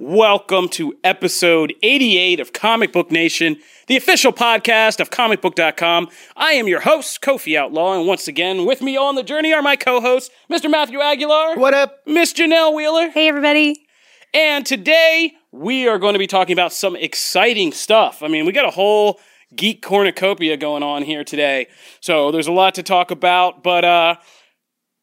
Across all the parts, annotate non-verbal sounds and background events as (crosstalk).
Welcome to episode 88 of Comic Book Nation, the official podcast of comicbook.com. I am your host, Kofi Outlaw, and once again, with me on the journey are my co hosts, Mr. Matthew Aguilar. What up? Miss Janelle Wheeler. Hey, everybody. And today, we are going to be talking about some exciting stuff. I mean, we got a whole geek cornucopia going on here today. So there's a lot to talk about, but uh,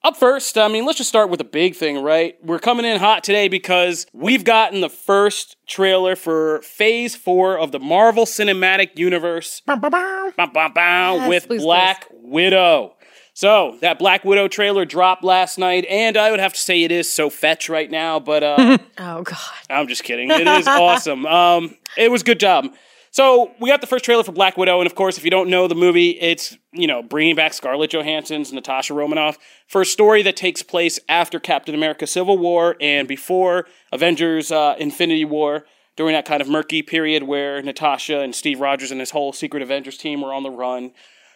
up first, I mean, let's just start with a big thing, right? We're coming in hot today because we've gotten the first trailer for Phase 4 of the Marvel Cinematic Universe bow, bow, bow, Yes, with please, Black Widow. So, that Black Widow trailer dropped last night, and I would have to say it is so fetch right now, but uh, (laughs) Oh, God. I'm just kidding. It is awesome. Um, it was a good job. So we got the first trailer for Black Widow, and of course, if you don't know the movie, it's you know bringing back Scarlett Johansson's Natasha Romanoff for a story that takes place after Captain America: Civil War and before Avengers: uh, Infinity War. During that kind of murky period where Natasha and Steve Rogers and his whole Secret Avengers team were on the run,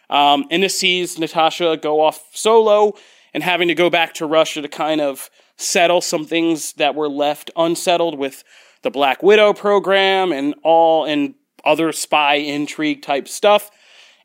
um, and this sees Natasha go off solo and having to go back to Russia to kind of settle some things that were left unsettled with the Black Widow program and all and other spy intrigue type stuff.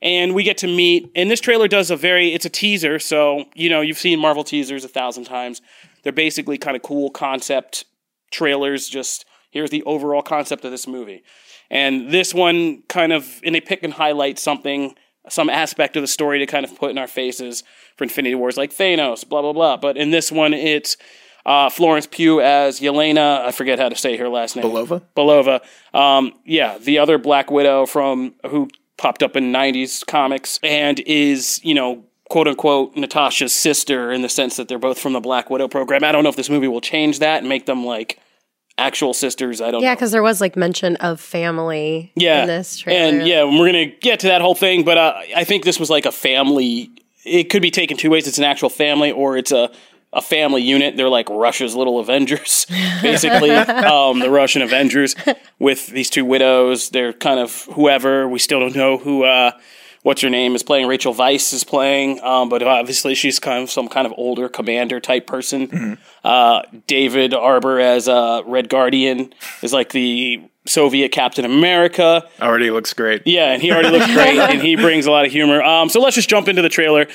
And we get to meet, and this trailer does a very, it's a teaser. So, you know, you've seen Marvel teasers a thousand times. They're basically kind of cool concept trailers, just here's the overall concept of this movie. And this one kind of, and they pick and highlight something, some aspect of the story to kind of put in our faces for Infinity Wars, like Thanos, blah, blah, blah. But in this one, it's uh, Florence Pugh as Yelena. I forget how to say her last name. Belova? Belova. Um, yeah, the other Black Widow from who popped up in '90s comics and is you know quote unquote Natasha's sister in the sense that they're both from the Black Widow program. I don't know if this movie will change that and make them like actual sisters. I don't know. Yeah, because there was like mention of family Yeah, in this trailer. and yeah, we're gonna get to that whole thing. But uh, I think this was like a family. It could be taken two ways. It's an actual family, or it's a a family unit. They're like Russia's little Avengers, (laughs) basically. um, the Russian Avengers with these two widows. They're kind of whoever. We still don't know who. Uh, what's her name is playing? Rachel Weisz is playing, um, but obviously she's kind of some kind of older commander type person. Uh, David Harbour as uh, Red Guardian is like the Soviet Captain America. Already looks great. Yeah, and he already looks great, (laughs) and he brings a lot of humor. Um, so let's just jump into the trailer.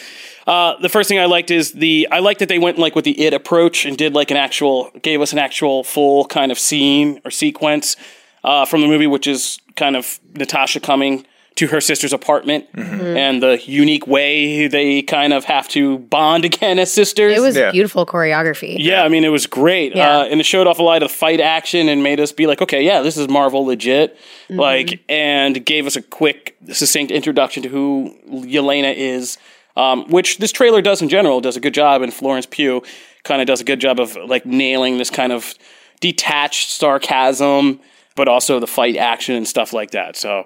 Uh, the first thing I liked is the I like that they went like with the it approach and did like an actual gave us an actual full kind of scene or sequence uh, from the movie, which is kind of Natasha coming to her sister's apartment and the unique way they kind of have to bond (laughs) again as sisters. It was Yeah. beautiful choreography. Yeah, I mean, it was great. Yeah. Uh, and it showed off a lot of fight action and made us be like, okay, yeah, this is Marvel legit. Like, and gave us a quick, succinct introduction to who Yelena is, um, which this trailer does in general, does a good job. And Florence Pugh kind of does a good job of like nailing this kind of detached sarcasm, but also the fight action and stuff like that. So,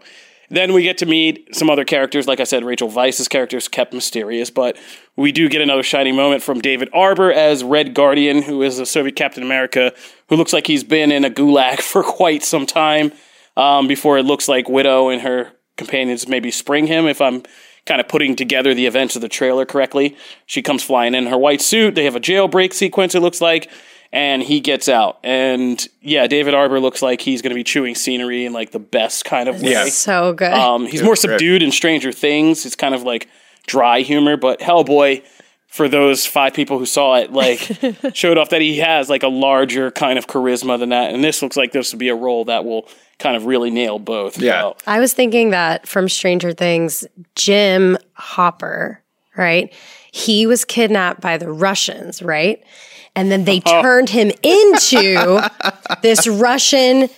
then we get to meet some other characters. Like I said, Rachel Weisz's character is kept mysterious, but we do get another shining moment from David Harbour as Red Guardian, who is a Soviet Captain America, who looks like he's been in a gulag (laughs) for quite some time um, before it looks like Widow and her companions maybe spring him, if I'm kind of putting together the events of the trailer correctly. She comes flying in her white suit. They have a jailbreak sequence, it looks like and he gets out. And yeah, David Harbour looks like he's going to be chewing scenery in like the best kind of way. Yeah. So good. Um, he's more subdued in Stranger Things. It's kind of like dry humor, but Hellboy, for those five people who saw it, like (laughs) showed off that he has like a larger kind of charisma than that. And this looks like this would be a role that will kind of really nail both. Yeah. So, I was thinking that from Stranger Things, Jim Hopper, right? He was kidnapped by the Russians, right? And then they (laughs) oh. turned him into this Russian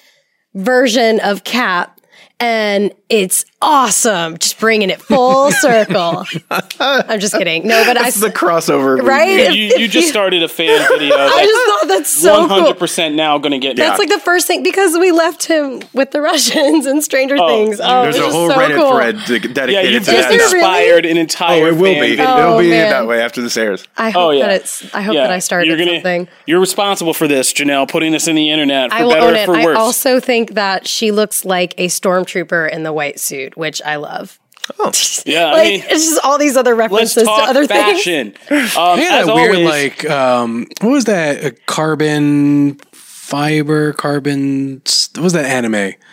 version of Cap. And it's awesome. Just bringing it full (laughs) circle. (laughs) I'm just kidding. No, but I That's the crossover. Right? need. You, you just started a fan (laughs) video. I just thought that's so cool. hundred percent now going to get. That's like the first thing because we left him with the Russians and Stranger oh. Things. Oh, There's a whole so Reddit cool. thread de- dedicated yeah, you've to just that. Is really? inspired an entire. Oh, it will fan be. video. It'll Oh, be man. that way after this airs. I oh, hope Oh yeah, that it's. I hope Yeah. that I started you're gonna, something. You're responsible for this, Janelle, putting this in the internet for I will better own or it. for worse. I also think that she looks like a stormtrooper in the white suit, which I love. Oh, (laughs) yeah, I like mean, it's just all these other let's references to talk other things. fashion. (laughs) Um, They had that weird, always, like, um, what was that? A carbon fiber, carbon. What was that anime? (sighs)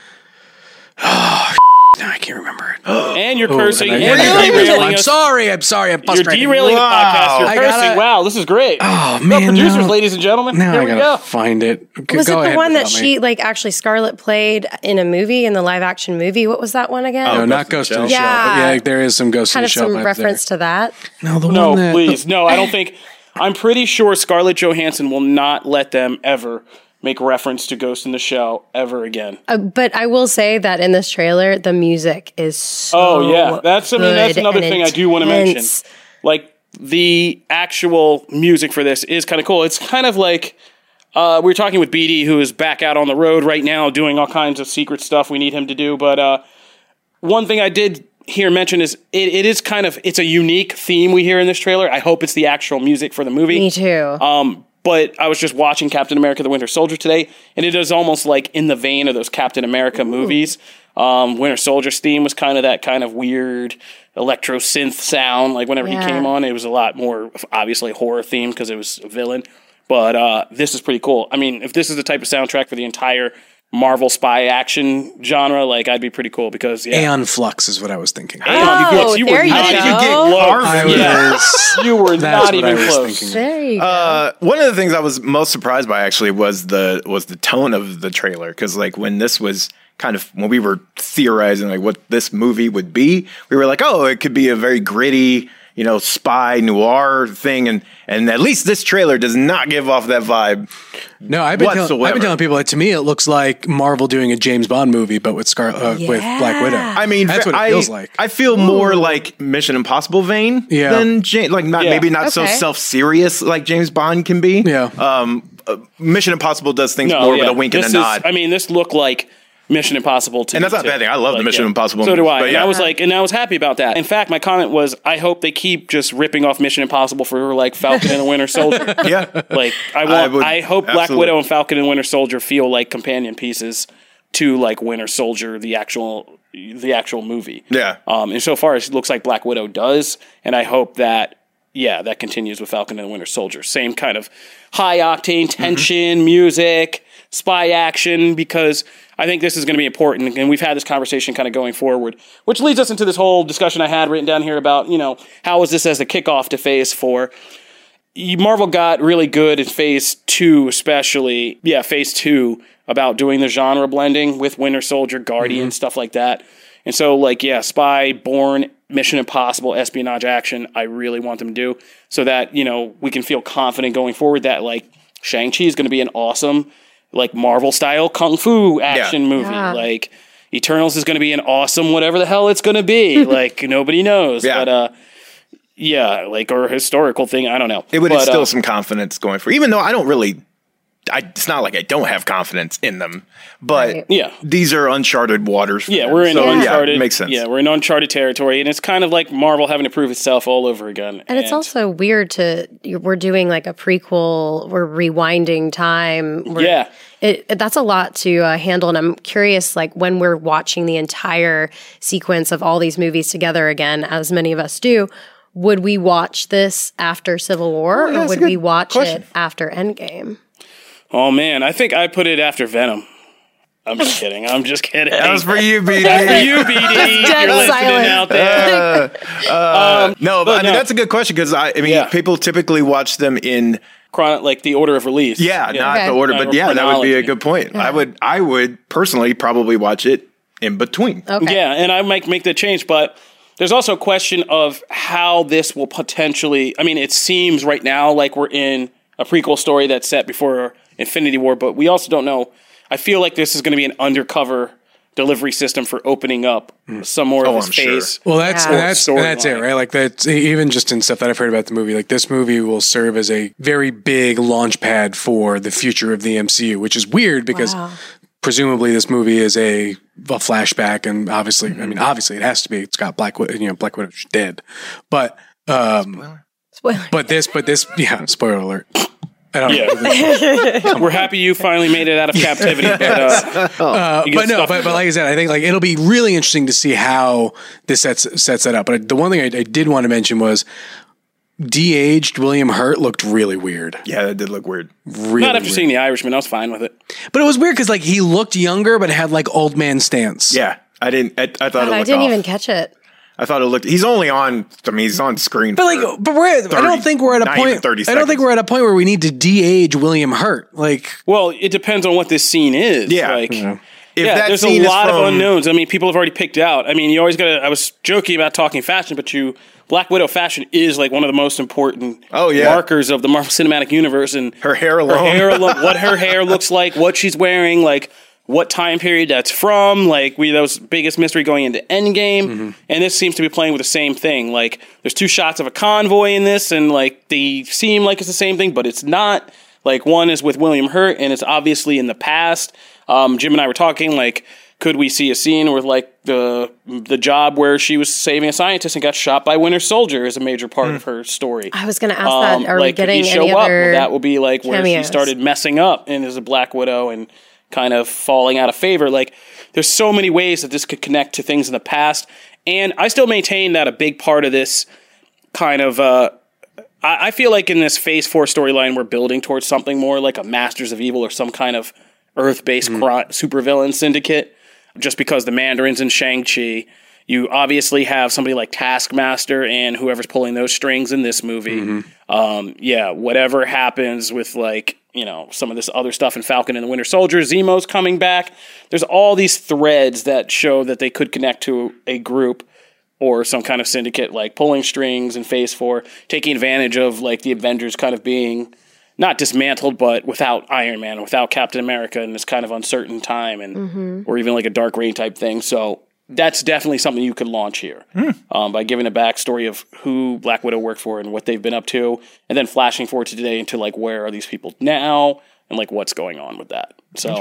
Oh, I can't remember it. (gasps) and you're cursing, and and I- you're derailing I'm us. sorry. I'm sorry. I'm You're frustrated. derailing Wow. the podcast. You're I cursing. gotta- wow, this is great. Oh No, man, producers, now- ladies and gentlemen. Now Here I we gotta go. find it. G- Was go it the ahead one that without she like actually Scarlett played in a movie in the live action movie? What was that one again? No, Oh, not Ghost Ghost in in the the Shell. Shell. but Yeah. yeah, there is some Ghost in kind the of Shell. some vibes reference to that. No, the No, one that. please, no. I don't think. I'm pretty sure Scarlett Johansson will not let them ever make reference to Ghost in the Shell ever again. Uh, but I will say that in this trailer, the music is so. Oh yeah, that's I mean that's another thing I do want to mention. Like the actual music for this is kind of cool. It's kind of like uh, we were talking with BD, who is back out on the road right now, doing all kinds of secret stuff we need him to do. But uh, one thing I did hear mention is it, it is kind of it's a unique theme we hear in this trailer. I hope it's the actual music for the movie. Me too. Um, but I was just watching Captain America: The Winter Soldier today, and it is almost like in the vein of those Captain America movies. Um, Winter Soldier's theme was kind of that kind of weird electro synth sound. Like whenever Yeah. he came on, it was a lot more obviously horror themed because it was a villain. But uh, this is pretty cool. I mean, if this is the type of soundtrack for the entire Marvel spy action genre, like I'd be pretty cool because yeah, Aeon Flux is what I was thinking. Aeon Oh, Flux, you were there you not go. even close. Yeah. (laughs) You were not even close. thinking. there. Uh, one of the things I was most surprised by actually was the was the tone of the trailer because like when this was kind of when we were theorizing like what this movie would be, we were like, oh, it could be a very gritty, you know, spy noir thing, and and at least this trailer does not give off that vibe. No, I've been, telling, I've been telling people that to me it looks like Marvel doing a James Bond movie, but with Scar uh, with Black Widow. I mean, That's what it I, feels like. I feel more like Mission Impossible vein Yeah. than James, like not Yeah. maybe not so self serious like James Bond can be. Yeah. Um, uh, Mission Impossible does things No, more yeah. with a wink this and a is- nod. I mean, this looked like Mission Impossible to And that's not a bad thing. I love the Mission Impossible So do I. but And yeah. I was like, and I was happy about that. In fact, my comment was, I hope they keep just ripping off Mission Impossible for like Falcon and the Winter Soldier. (laughs) yeah. Like I I want, would- I, hope Black. Widow and Falcon and Winter Soldier feel like companion pieces to like Winter Soldier, the actual, the actual movie. Yeah. Um, and so far, it looks like Black Widow does, and I hope that yeah, that continues with Falcon and the Winter Soldier. Same kind of high octane tension, music, spy action, because I think this is going to be important. And we've had this conversation kind of going forward, which leads us into this whole discussion I had written down here about you know how is this as a kickoff to Phase Four. Marvel got really good in Phase Two, especially yeah, Phase Two about doing the genre blending with Winter Soldier, Guardian, mm-hmm. stuff like that. And so, like, yeah, spy, born, Mission Impossible, espionage action. I really want them to do so that you know we can feel confident going forward that like Shang Chi is going to be an awesome like Marvel style kung fu action movie. Yeah. Like Eternals is going to be an awesome whatever the hell it's going to be. (laughs) like nobody knows, Yeah. but uh, yeah, like or historical thing. I don't know. It would but, instill uh, some confidence going for, even though I don't really. I, it's not like I don't have confidence in them, but Right. Yeah. these are uncharted waters. for Yeah, them. we're in So, uncharted. Yeah, makes sense. Yeah, we're in uncharted territory, and it's kind of like Marvel having to prove itself all over again. And it's also weird to we're doing like a prequel. We're rewinding time. We're, Yeah. it, it- that's a lot to uh, handle. And I'm curious, like when we're watching the entire sequence of all these movies together again, as many of us do, would we watch this after Civil War, or that's a would we watch question. it after Endgame? Oh man, I think I put it after Venom. I'm just kidding. I'm just kidding. That was for you, (laughs) BD. For you, (laughs) BD. dead You're listening silence. out there. Uh, uh, um, no, but I mean no. that's a good question because I, I mean Yeah. people typically watch them in Chron- like the order of release. yeah, not Okay. the order, but yeah, that would be a good point. I would I would personally probably watch it in between. Okay. Yeah, and I might make the change, but there's also a question of how this will potentially. I mean, it seems right now like we're in a prequel story that's set before Infinity War, but we also don't know. I feel like this is going to be an undercover delivery system for opening up some more of Oh, his I'm sure. Well, that's Yeah. that's that's it, right? Like that's even just in stuff that I've heard about the movie. Like this movie will serve as a very big launch pad for the future of the MCU, which is weird because Wow. presumably this movie is a, a flashback, and obviously, I mean, obviously it has to be. It's got Black Widow, you know, Black Widow's dead, but um, Spoiler. but this, but this, yeah, spoiler alert. I don't Yeah. know. (laughs) We're happy you finally made it out of captivity, but uh, you get but no, but, but like I said, I think like it'll be really interesting to see how this sets sets that up. But the one thing I, I did want to mention was de-aged William Hurt looked really weird. Yeah, that did look weird. Really not after weird. seeing The Irishman, I was fine with it. but it was weird because like he looked younger, but had like old man stance. Yeah, I didn't. I, I thought it looked I didn't off. even catch it. I thought it looked. He's only on. I mean, he's on screen. But like, but we're I don't think we're at a point. 30 I don't think we're at a point where we need to de-age William Hurt. Like, Well, it depends on what this scene is. Yeah. like. if yeah, that there's a scene is lot of unknowns. I mean, people have already picked out. I mean, you always got to. I was joking about talking fashion, but you Black Widow fashion is like one of the most important Oh, yeah. markers of the Marvel Cinematic Universe, and Her hair her alone. hair, (laughs) alo- what her hair looks like, what she's wearing, like what time period that's from. Like we that was biggest mystery going into Endgame, Mm-hmm. and this seems to be playing with the same thing. Like there's two shots of a convoy in this, and like they seem like it's the same thing, but it's not. Like one is with William Hurt, and it's obviously in the past. Um, Jim and I were talking like. Could we see a scene with like the the job where she was saving a scientist and got shot by Winter Soldier is a major part Hmm. of her story? I was going to ask Um, that. Are like, we could getting he show any up? other? Well, that will be like where she started messing up and is a Black Widow and kind of falling out of favor. Like, there's so many ways that this could connect to things in the past, and I still maintain that a big part of this kind of. Uh, I I feel like in this Phase Four storyline, we're building towards something more like a Masters of Evil or some kind of Earth-based Hmm. cri- supervillain syndicate. Just because the Mandarins and Shang Chi, you obviously have somebody like Taskmaster and whoever's pulling those strings in this movie. Mm-hmm. Um, yeah, whatever happens with like you know some of this other stuff in Falcon and the Winter Soldier, Zemo's coming back. There's all these threads that show that they could connect to a group or some kind of syndicate like pulling strings in phase four taking advantage of like the avengers kind of being not dismantled but without iron man without captain america in this kind of uncertain time and mm-hmm. or even like a dark reign type thing. So that's definitely something you could launch here um, by giving a backstory of who black widow worked for and what they've been up to and then flashing forward to today into like where are these people now and like what's going on with that so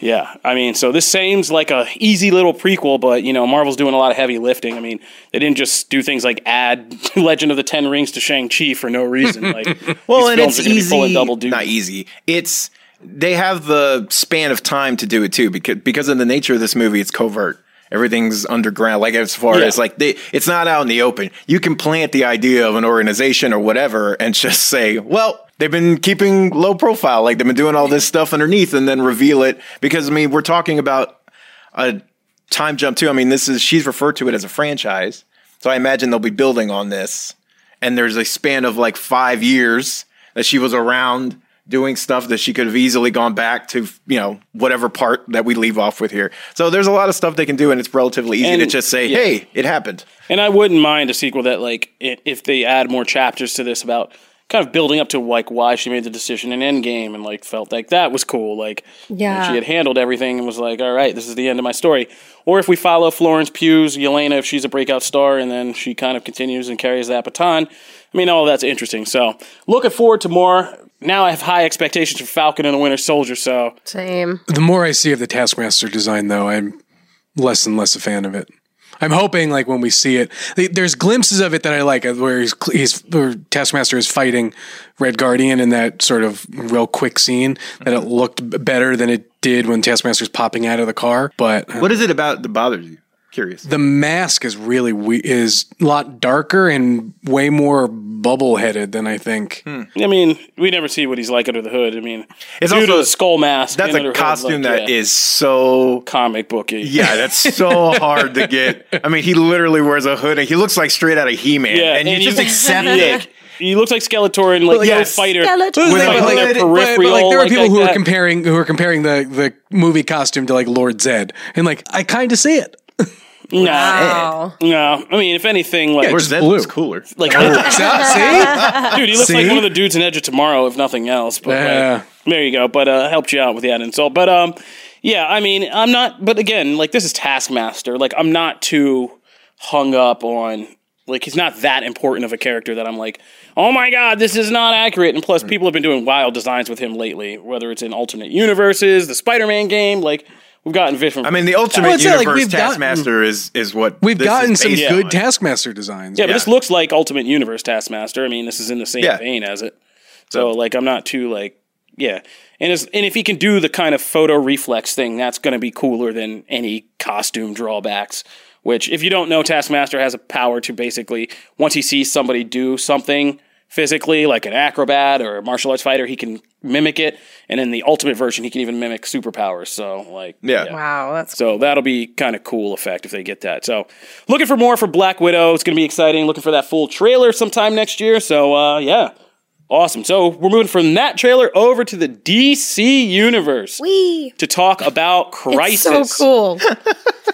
yeah, I mean, so this seems like a easy little prequel, but you know, Marvel's doing a lot of heavy lifting. I mean, they didn't just do things like add (laughs) Legend of the Ten Rings to Shang Chi for no reason. (laughs) Like, Well, and it's gonna be pulling easy. double duty. Not easy. It's they have the span of time to do it too because because of the nature of this movie. It's covert. Everything's underground. Like as far Yeah. as like they, it's not out in the open. You can plant the idea of an organization or whatever and just (laughs) say, well. They've been keeping low profile, like they've been doing all this stuff underneath, and then reveal it. Because I mean, we're talking about a time jump too. I mean, this is she's referred to it as a franchise, so I imagine they'll be building on this. And there's a span of like five years that she was around doing stuff that she could have easily gone back to, you know, whatever part that we leave off with here. So there's a lot of stuff they can do, and it's relatively easy And- to just say, yeah. "Hey, it happened." And I wouldn't mind a sequel that, like, i- if they add more chapters to this about kind of building up to like why she made the decision in Endgame and like felt like that was cool. Like, Yeah. she had handled everything and was like, all right, this is the end of my story. Or if we follow Florence Pugh's Yelena, if she's a breakout star and then she kind of continues and carries that baton. I mean, all of that's interesting. So looking forward to more. Now I have high expectations for Falcon and the Winter Soldier. So Same. The more I see of the Taskmaster design, though, I'm less and less a fan of it. I'm hoping, like when we see it, there's glimpses of it that I like, uh, where he's, he's where Taskmaster is fighting Red Guardian in that sort of real quick scene. That it looked better than it did when Taskmaster's popping out of the car. But uh, What is it about that bothers you? Curious. the mask is really we- is a lot darker and way more bubble headed than I think. Hmm. I mean, we never see what he's like under the hood. I mean, It's due to also- the skull mask. That's a under hood, costume like, that yeah, is so comic booky. Yeah, that's so (laughs) hard to get. I mean, he literally wears a hood and he looks like straight out of He Man. Yeah, and you just he- accept it. He looks like Skeletor and like yes. no fighter. Skeletor. With, like, like- their but- But, like there are like people that who are guy. comparing who are comparing the the movie costume to like Lord Zedd, and like I kind of see it. No, Wow. no. I mean, if anything, like, Where's that? blue. Looks cooler. like (laughs) see, dude, he looks like one of the dudes in Edge of Tomorrow, if nothing else. But like, there you go. But uh, helped you out with that insult. But um, Yeah, I mean, I'm not, but again, like this is Taskmaster. Like I'm not too hung up on like he's not that important of a character that I'm like, oh my god, this is not accurate. And plus, people have been doing wild designs with him lately, whether it's in alternate universes, the Spider-Man game. Like we've gotten different. I mean, the ultimate Well, it's not like universe we've gotten- Taskmaster is is what We've this is gotten some based good on. Taskmaster designs. yeah, but this looks like Ultimate Universe Taskmaster. I mean, this is in the same Yeah. vein as it. So like, I'm not too like, yeah. And as, and if he can do the kind of photo reflex thing, that's going to be cooler than any costume drawbacks. Which, if you don't know, Taskmaster has a power to basically once he sees somebody do something physically, like an acrobat or a martial arts fighter, he can mimic it. And in the ultimate version, he can even mimic superpowers. So like, Yeah. Wow, that's so that'll be kind of cool effect if they get that. So looking for more for Black Widow. It's going to be exciting. Looking for that full trailer sometime next year. So uh, yeah, awesome. So we're moving from that trailer over to the DC universe Wee. to talk about Crisis. It's so cool.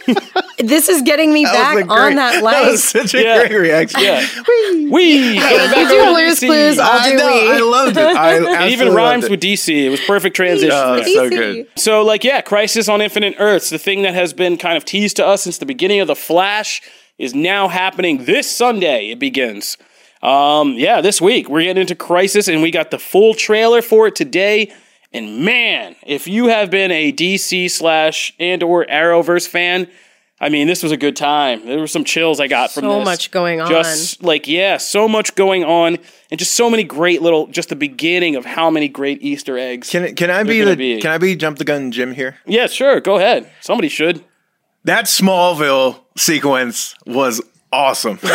(laughs) this is getting me That back was on that that That light. was such a Yeah. great reaction. Yeah, (laughs) we. you do Blue's Clues, I'll I do know. we. I loved it. I (laughs) It even rhymes it. with DC. It was perfect transition. Oh, there. so good. So, like, yeah, Crisis on Infinite Earths, the thing that has been kind of teased to us since the beginning of The Flash, is now happening this Sunday. It begins. Um, yeah, this week we're getting into Crisis, and we got the full trailer for it today. And man, if you have been a DC slash and or Arrowverse fan, I mean, this was a good time. There were some chills I got from So much going on. Just like yeah, so much going on, and just so many great little. Just the beginning of how many great Easter eggs. Can can I be the be- can I be jump the gun Jim here? Yeah, sure. Go ahead. Somebody should. That Smallville sequence was awesome. (laughs)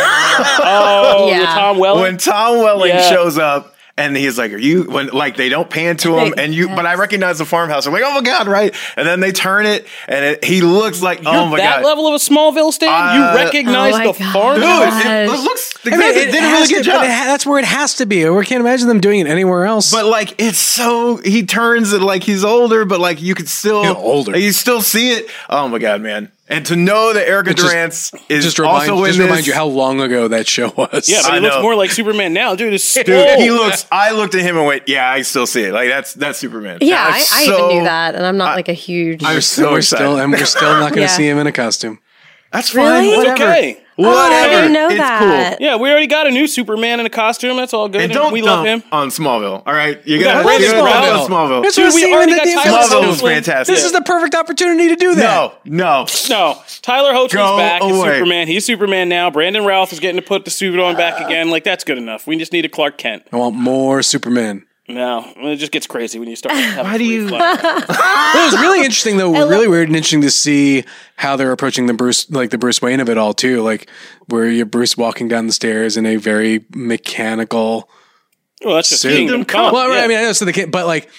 Oh, Yeah. with Tom Welling. when Tom Welling Yeah. shows up and he's like, "Are you?" When like they don't pan to him, and you, but I recognize the farmhouse. I'm like, "Oh my god!" Right? And then they turn it, and it, he looks like, You're "Oh my that god!" level of a Smallville stand? Uh, you recognize Oh the God. farmhouse? Dude, it, it looks I mean, it did a really good but job. ha- that's where it has to be. We can't imagine them doing it anywhere else. But like it's so he turns it like he's older, but like you could still Yeah, older. like, you still see it. Oh my god, man! And to know that Erica just- Durance is just remind, also in just this, remind you how long ago that show was. Yeah, but I he looks know. more like Superman now. Dude, is Dude, swole. he looks. I looked at him and went, "Yeah, I still see it. Like that's that's Superman." yeah, I, That's I even knew that, and I'm not like a huge. I'm so we're excited. still and we're still not going (laughs) to Yeah. see him in a costume. That's Really? fine. It's Whatever. okay. Whatever. Oh, I didn't know it's that. Cool. Yeah, we already got a new Superman in a costume. That's all good. And And don't we love him. on Smallville. All right, you got got Brandon to Routh. Smallville. That's Dude, what we already got Tyler Smallville was fantastic. This is the perfect opportunity to do that. No, no. No, Tyler Hoechlin's Go back as. Superman. He's Superman now. Brandon Routh is getting to put the suit on back again. Like that's good enough. We just need a Clark Kent. I want more Superman. No, it just gets crazy when you start. Why do you- (laughs) Well, it was really interesting though. (laughs) really weird and interesting to see how they're approaching the Bruce, like the Bruce Wayne of it all too. Like where you're Bruce walking down the stairs in a very mechanical. well, that's just Suit. Kingdom Come. Well, right, Yeah. I mean, I know so the kid, but like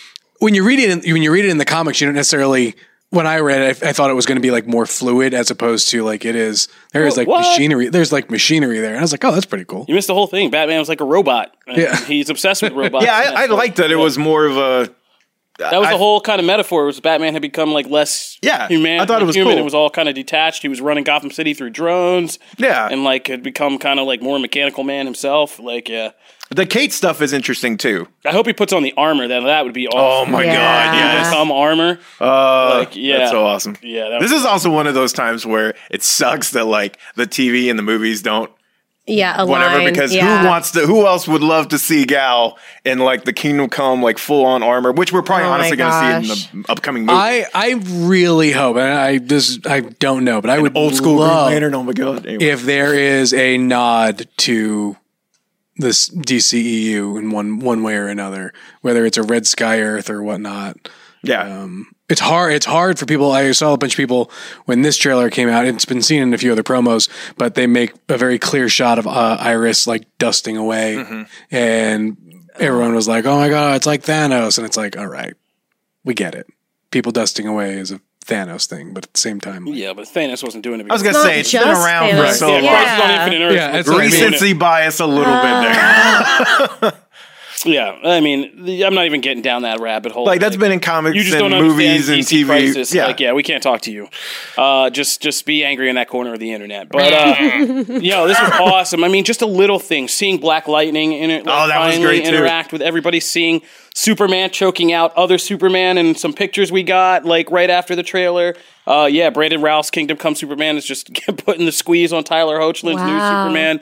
when you read it, in, when you read it in the comics, you don't necessarily. When I read it, I, I thought it was going to be like more fluid as opposed to like it is. There is like What? machinery. There's like machinery there, and I was like, oh, that's pretty cool. You missed the whole thing. Batman was like a robot. Yeah. (laughs) He's obsessed with robots. Yeah, I, I liked that it was more of a. That was I- the whole kind of metaphor. Was Batman had become like less Yeah, human. I thought it was human. cool. It was all kind of detached. He was running Gotham City through drones. Yeah. and like had become kind of like more mechanical man himself. Like yeah, The Kate stuff is interesting too. I hope he puts on the armor. Then that would be awesome. Oh my Yeah. god, yeah, yes. some armor. Uh, Like, yeah. That's so awesome. Yeah, that This was- is also one of those times where it sucks that like the TV and the movies don't yeah, a whatever line, because yeah. who wants to who else would love to see Gal in like the Kingdom Come like full on armor, which we're probably Oh my honestly going to gosh. see in the upcoming movie. I I really hope, and I this I don't know, but I would Old school love Green Lantern. Oh my god! Anyway. if there is a nod to this DCEU in one one way or another, whether it's a Red Sky Earth or whatnot. yeah, Um, it's hard. It's hard for people. I saw a bunch of people when this trailer came out. It's been seen in a few other promos, but they make a very clear shot of uh, Iris like dusting away, Mm-hmm. and everyone was like, "Oh my god, it's like Thanos!" And it's like, all right, we get it. People dusting away is a Thanos thing, but at the same time, like, Yeah, but Thanos wasn't doing it. I was gonna not say it's been around Thanos. for so yeah, long. Yeah. Crisis on Infinite Earth. Yeah, was that's I mean. Recency bias a little bit there. (laughs) Yeah, I mean, the, I'm not even getting down that rabbit hole. Like that's been in comics you just and don't understand movies and DC TV. crisis. Yeah. Like, yeah, we can't talk to you. Uh, just, just be angry in that corner of the internet. But, uh, (laughs) you know, this was awesome. I mean, just a little thing. Seeing Black Lightning in it, like, Oh, that was finally great, too. interact with everybody. Seeing Superman choking out other Superman, and some pictures we got like right after the trailer. Uh, yeah, Brandon Routh's Kingdom Come Superman is just (laughs) putting the squeeze on Tyler Hoechlin's new Superman.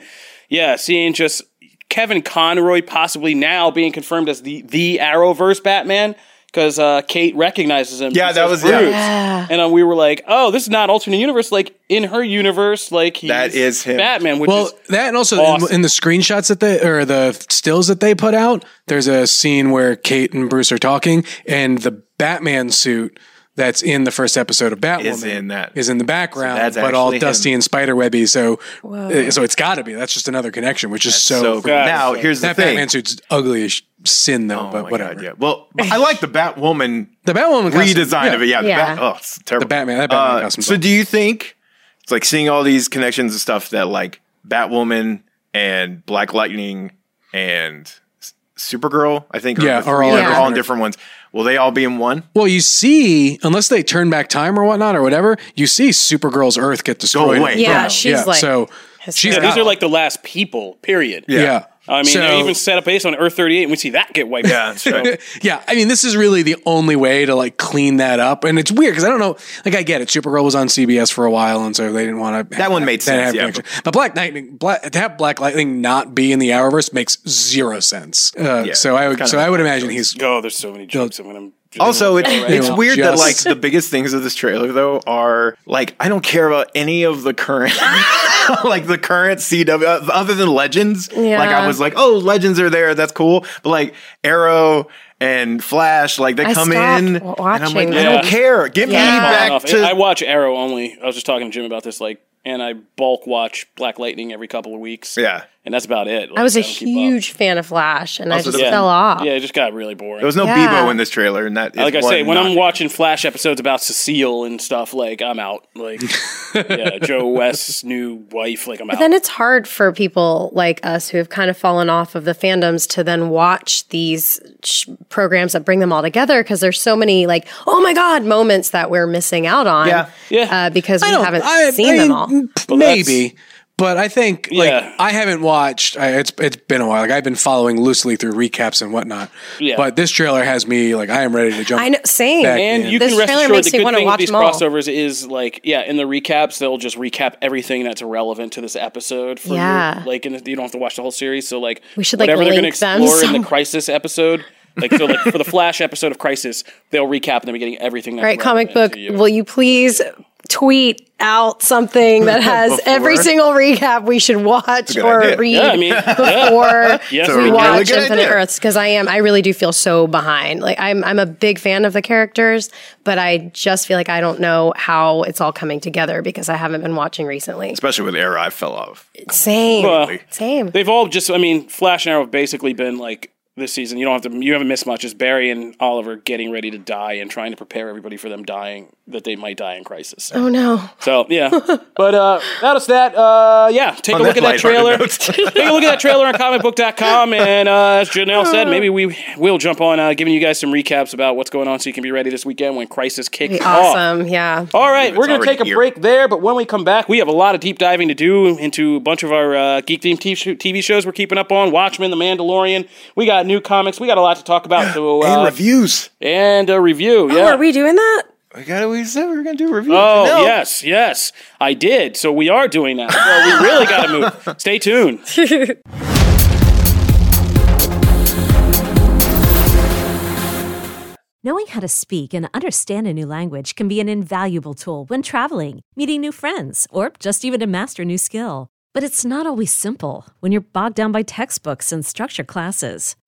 Yeah, seeing just Kevin Conroy possibly now being confirmed as the the Arrowverse Batman because uh, Kate recognizes him. Yeah, that was- yeah. Bruce. Yeah. And uh, we were like, oh, this is not alternate universe. Like in her universe, like he's That is him. Batman. Which Well, is that and also awesome. in, in the screenshots that they or the stills that they put out, there's a scene where Kate and Bruce are talking, and the Batman suit that's in the first episode of Batwoman Is in that. is in the background, that's but all dusty him. and spiderwebby. So, uh, so it's got to be. That's just another connection, which is so. so cool. cool. Now so- here's the that thing. Batman suit's ugly as sin, though. Oh but my whatever. God, yeah. Well, I like the Batwoman The Batwoman costume, redesign of it. Yeah, the Yeah. Bat, oh, it's terrible. The Batman- that Batman Uh, costume's so, awesome. do you think it's like seeing all these connections and stuff that like Batwoman and Black Lightning and S- Supergirl? I think Yeah, are, the are three all that are all in different. different ones. Will they all be in one? Well, you see, unless they turn back time or whatnot or whatever, you see Supergirl's Earth get destroyed. away. Yeah, Yeah, she's like so she's yeah, these are like the last people. Period. yeah. I mean, So- they even set up base on Earth 38, and we see that get wiped Yeah, out. So- (laughs) Yeah, I mean, this is really the only way to like clean that up, and it's weird because I don't know. Like, I get it. Supergirl was on CBS for a while, and so they didn't want to. That one made sense, yeah, but, Black Lightning, Black, to have Black Lightning not be in the Arrowverse makes zero sense. Uh, Yeah, so I would, so I would imagine he's. Oh, there's so many jokes. I'm gonna. Also, it, it's will weird that like the biggest things of this trailer though are like I don't care about any of the current (laughs) like the current CW uh, other than Legends. Yeah. Like I was like, oh, Legends are there, that's cool. But like Arrow and Flash, like they I come in, w- and I'm like, watching I don't care. Get Yeah. me back Off. to I watch Arrow only. I was just talking to Jim about this, like, and I bulk watch Black Lightning every couple of weeks. yeah. And that's about it. Like, I was a don't keep up. huge fan of Flash, and I just the- yeah. fell off. Yeah, it just got really boring. There was no Yeah. Beebo in this trailer, and that is like I say, when I'm watching Flash episodes about Cecile and stuff, like I'm out. Like, (laughs) yeah, Joe West's new wife, like I'm out. Then it's hard for people like us who have kind of fallen off of the fandoms to then watch these sh- programs that bring them all together because there's so many like oh my god moments that we're missing out on. Yeah. Yeah. uh, because we I don't- haven't I- seen I them mean, all. p- maybe. But I think like Yeah. I haven't watched. I, it's it's been a while. Like I've been following loosely through recaps and whatnot. Yeah. But this trailer has me like I am ready to jump. I know, same. Back and in. you This can rest assured makes the me good wanna thing with these them all. crossovers is like, yeah, in the recaps they'll just recap everything that's relevant to this episode. For Yeah. your, like in the, you don't have to watch the whole series. So like, We should, like, whatever they're going to link them explore in the Crisis episode. Like so, like for the Flash episode of Crisis, they'll recap in the beginning everything. That's All right, comic book. you. Will you please tweet out something that (laughs) has every single recap we should watch or idea. read Yeah, I mean, before (laughs) Yes, we really watch good Infinite idea. Earths? Because I am, I really do feel so behind. Like I'm, I'm a big fan of the characters, but I just feel like I don't know how it's all coming together because I haven't been watching recently. especially with Arrow, I fell off. Same, Well, same. They've all just, I mean, Flash and Arrow have basically been like this season. You don't have to, you haven't missed much. Is Barry and Oliver getting ready to die and trying to prepare everybody for them dying, that they might die in Crisis. Oh no. So yeah, (laughs) but uh, notice that. Uh, yeah, take On a look that at that trailer. (laughs) take a look at that trailer on comicbook.com. And uh, as Janelle said, maybe we will jump on uh, giving you guys some recaps about what's going on, so you can be ready this weekend when Crisis kicks Be off. awesome. Yeah. All right, we're going to take a here. break there, but when we come back, we have a lot of deep diving to do into a bunch of our uh, geek themed TV shows we're keeping up on Watchmen, The Mandalorian. We got new comics. We got a lot to talk about. So, and uh, reviews. and a review. Oh, Yeah. are we doing that? We got. We said we were gonna do reviews. Oh, No. yes, yes, I did. So we are doing that. Well, we really got to move. (laughs) Stay tuned. (laughs) Knowing how to speak and understand a new language can be an invaluable tool when traveling, meeting new friends, or just even to master a new skill. But it's not always simple when you're bogged down by textbooks and structure classes.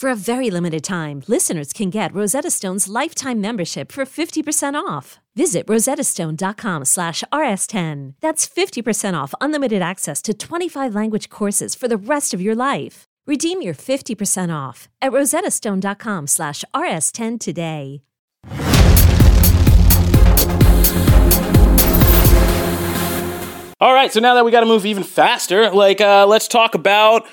For a very limited time, listeners can get Rosetta Stone's lifetime membership for 50% off. Visit rosettastone.com slash rs10. That's 50% off unlimited access to 25 language courses for the rest of your life. Redeem your 50% off at rosettastone.com slash rs10 today. All right, so now that we got to move even faster, like uh, let's talk about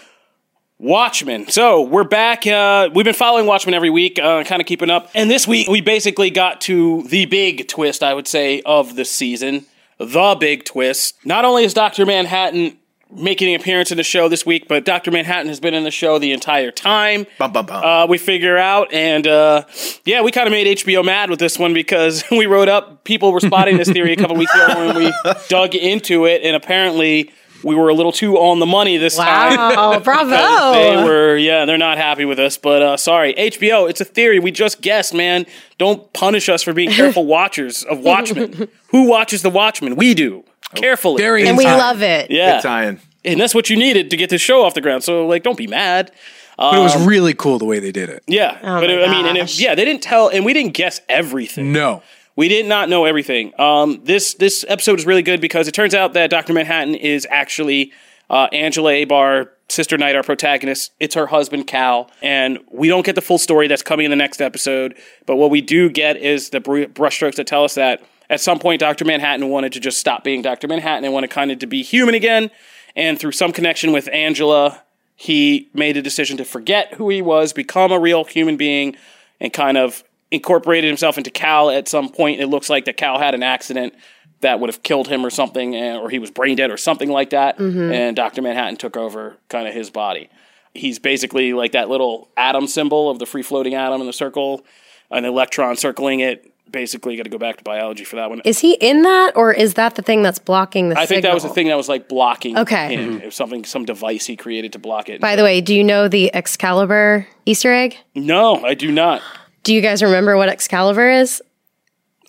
Watchmen. So we're back. Uh, we've been following Watchmen every week, uh, kind of keeping up. And this week we basically got to the big twist, I would say, of the season. The big twist. Not only is Doctor Manhattan making an appearance in the show this week, but Doctor Manhattan has been in the show the entire time. Bum, bum, bum. Uh, we figure out, and uh, yeah, we kind of made HBO mad with this one because (laughs) we wrote up people were spotting this theory a couple weeks ago when we (laughs) dug into it, and apparently we were a little too on the money this time. Wow, (laughs) bravo. (laughs) They were, yeah, they're not happy with us, but uh, sorry, HBO. It's a theory. We just guessed, man. Don't punish us for being (laughs) careful watchers of Watchmen. Who watches the Watchmen? We do. Carefully, Very and we inside. love it. yeah, Good tie-in. and that's what you needed to get this show off the ground. So, like, don't be mad. But it was really cool the way they did it. Yeah, Oh but it- I mean, and it, yeah, they didn't tell, and we didn't guess everything. No. We did not know everything. Um, this this episode is really good because it turns out that Doctor Manhattan is actually uh, Angela Abar, Sister Night, our protagonist. It's her husband Cal, and we don't get the full story that's coming in the next episode. But what we do get is the br- brushstrokes that tell us that at some point Doctor Manhattan wanted to just stop being Doctor Manhattan and wanted kind of to be human again. And through some connection with Angela, he made a decision to forget who he was, become a real human being, and kind of incorporated himself into Cal at some point. It looks like that Cal had an accident that would have killed him or something, eh, or he was brain dead or something like that. And Dr. Manhattan took over kind of his body. He's basically like that little atom symbol of the free floating atom in the circle, an electron circling it. Basically, you got to go back to biology for that one. Is he in that, or is that the thing that's blocking the I think that was the thing that was like blocking Okay. him. It was something, some device he created to block it. By the way, do you know the Excalibur Easter egg? no, I do not. Do you guys remember what Excalibur is?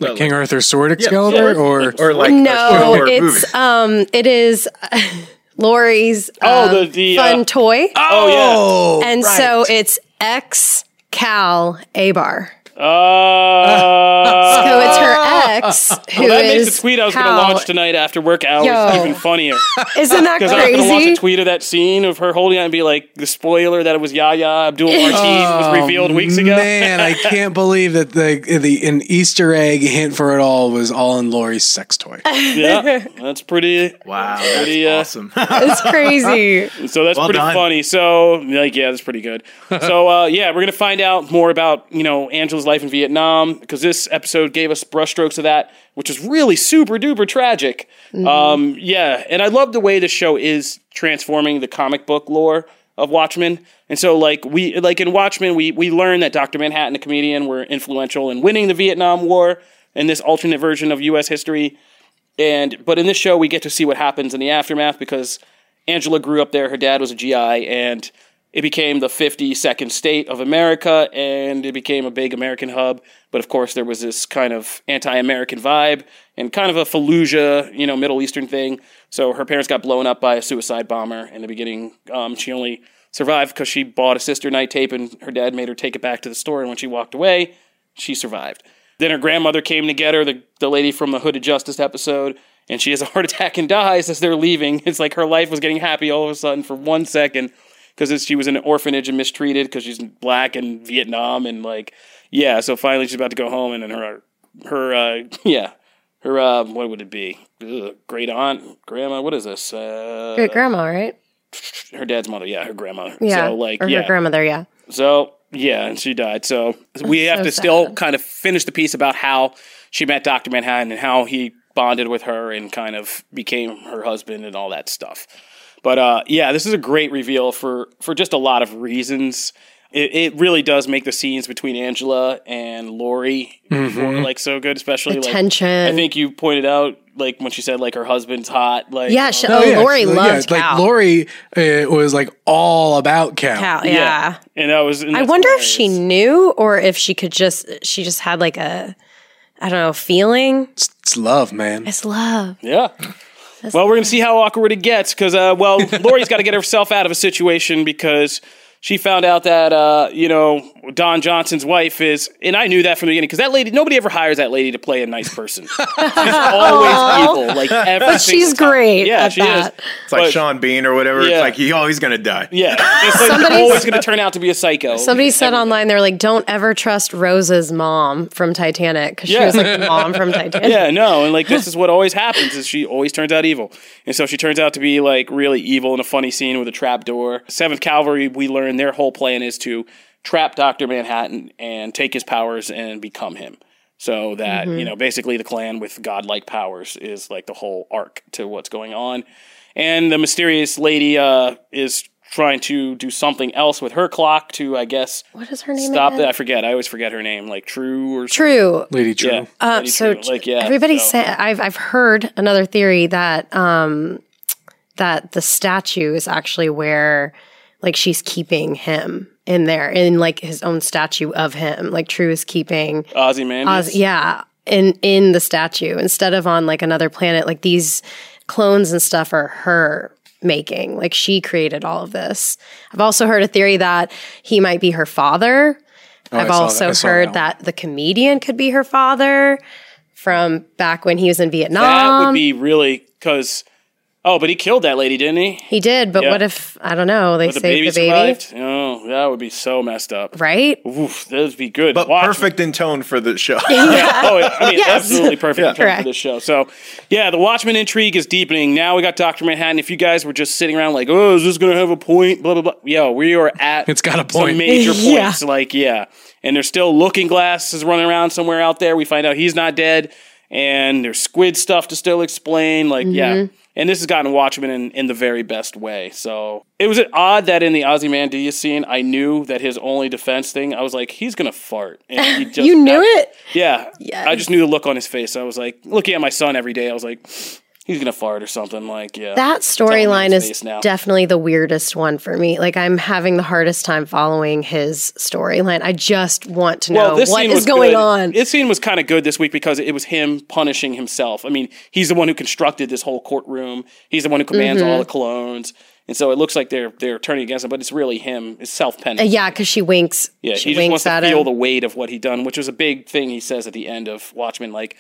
Like King Arthur's sword Excalibur yeah. or Or like no, a show or a it's movie. um, it is (laughs) Laurie's Oh, um, the- the, fun uh, toy, Oh, yeah. and so it's X Cal Abar. yeah. Uh, So it's her ex who Well, that is makes the tweet I was going to launch tonight after work hours Yo. even funnier. Isn't that (laughs) crazy? Because I was going to launch a tweet of that scene of her holding on and be like, the spoiler that it was Yahya Abdul-Mateen was revealed weeks ago. Oh, Man, I can't believe that the the an Easter egg hint for it all was all in Laurie's sex toy. (laughs) yeah, that's pretty. Wow, that's Pretty, uh, awesome. (laughs) It's crazy. So that's Well pretty done. funny. So like, yeah, that's pretty good. so uh, yeah, we're gonna find out more about you know Angela's life in Vietnam because this episode gave us brushstrokes of that, which is really super duper tragic. Um, yeah, and I love the way the show is transforming the comic book lore of Watchmen. And so like we like in Watchmen, we we learn that Doctor Manhattan, the comedian, were influential in winning the Vietnam War in this alternate version of U.S. history. And but in this show, we get to see what happens in the aftermath because Angela grew up there. Her dad was a GI, and it became the 52nd state of America, and it became a big American hub. But of course, there was this kind of anti-American vibe and kind of a Fallujah, you know, Middle Eastern thing. So her parents got blown up by a suicide bomber in the beginning. Um, she only survived because she bought a Sister Night tape, and her dad made her take it back to the store. And when she walked away, she survived. Then her grandmother came to get her, the, the lady from the Hooded Justice episode, and she has a (laughs) heart attack and dies as they're leaving. It's like her life was getting happy all of a sudden for one second because she was in an orphanage and mistreated because she's black in Vietnam and like yeah. So finally she's about to go home and then her her uh, (laughs) yeah her uh, what would it be? Ugh, great aunt, grandma. What is this? Uh, Great grandma, right? her dad's mother. Yeah, her grandmother. Yeah. So like or yeah. her grandmother, yeah. So yeah, and she died. So we have so to still kind of finish the piece about how she met Doctor Manhattan and how he bonded with her and kind of became her husband and all that stuff. But uh, yeah, this is a great reveal for for just a lot of reasons. It, it really does make the scenes between Angela and Laurie more, like so good, especially The like tension. I think you pointed out like when she said like her husband's hot, like Yeah, she, No, oh, yeah, Laurie yeah, loved like Laurie uh, was like all about Cal. Cal, yeah. and that was. and I that's wonder if she knew or if she could just she just had like a I don't know, feeling. It's, it's love, man. It's love. Yeah. Well, we're going to see how awkward it gets because, uh, well, Laurie's got to get herself out of a situation because she found out that uh, you know Don Johnson's wife is, and I knew that from the beginning because that lady, nobody ever hires that lady to play a nice person. (laughs) she's always evil, like every But she's time. great Yeah, at she that. is. It's like But- Sean Bean or whatever. Yeah. It's like he always gonna die. Yeah, it's like Somebody's- always going to turn out to be a psycho. Somebody said online they're like, "Don't ever trust Rose's mom from Titanic because Yeah. she was like the mom from (laughs) Titanic." yeah, no, and like this is what always happens is she always turns out evil, and so she turns out to be like really evil in a funny scene with a trap door. Seventh Kavalry, we learn their whole plan is to trap Doctor Manhattan and take his powers and become him. So that you know, basically, the clan with godlike powers is like the whole arc to what's going on, and the mysterious lady uh, is trying to do something else with her clock to, I guess, What is her name? stop again? that. I forget. I always forget her name, like True or True. Lady Trieu. Yeah, Uh, Lady so True. like yeah, everybody so- say I've I've heard another theory that um that the statue is actually where like she's keeping him in there in like his own statue of him. Like Trieu is keeping Ozymandias. Oz, yeah, in in the statue instead of on like another planet. Like these clones and stuff are her making. Like she created all of this. I've also heard a theory that he might be her father. Oh, I've saw that. also heard that that, the comedian could be her father from back when he was in Vietnam. That would be really because. Oh, but he killed that lady, didn't he? he did, but Yeah. what if I don't know? They But the saved baby the baby, survived. Oh, that would be so messed up. right? Oof, that would be good. But Watch- perfect in tone for the show. (laughs) Yeah. Oh, I mean, (laughs) Yes. absolutely perfect in terms Correct. for this show. So, yeah, the Watchmen intrigue is deepening. Now we got Doctor Manhattan. If you guys were just sitting around like, oh, is this going to have a point? Blah blah blah. Yo, we are at It's got a some point. major (laughs) Yeah. points. Like, yeah, and there's still Looking Glass is running around somewhere out there. We find out he's not dead, and there's Squid stuff to still explain. Like, yeah. Mm-hmm. And this has gotten Watchmen in, in the very best way. So it was odd that in the Ozymandias scene, I knew that his only defense thing, I was like, he's gonna fart. And he (laughs) just You knew it. yeah. Yes. I just knew the look on his face. I was like, looking at my son every day, I was like, he's gonna fart or something. Like, yeah. That storyline is now. definitely the weirdest one for me. Like I'm having the hardest time following his storyline. I just want to know well, this what was going good. on. This scene was kind of good this week because it was him punishing himself. I mean, he's the one who constructed this whole courtroom. He's the one who commands Mm-hmm. all the clones. And so it looks like they're they're turning against him, but it's really him. It's self penance. Uh, yeah, because she winks. Yeah, she he just winks wants to feel him. the weight of what he done, which was a big thing he says at the end of Watchmen. Like,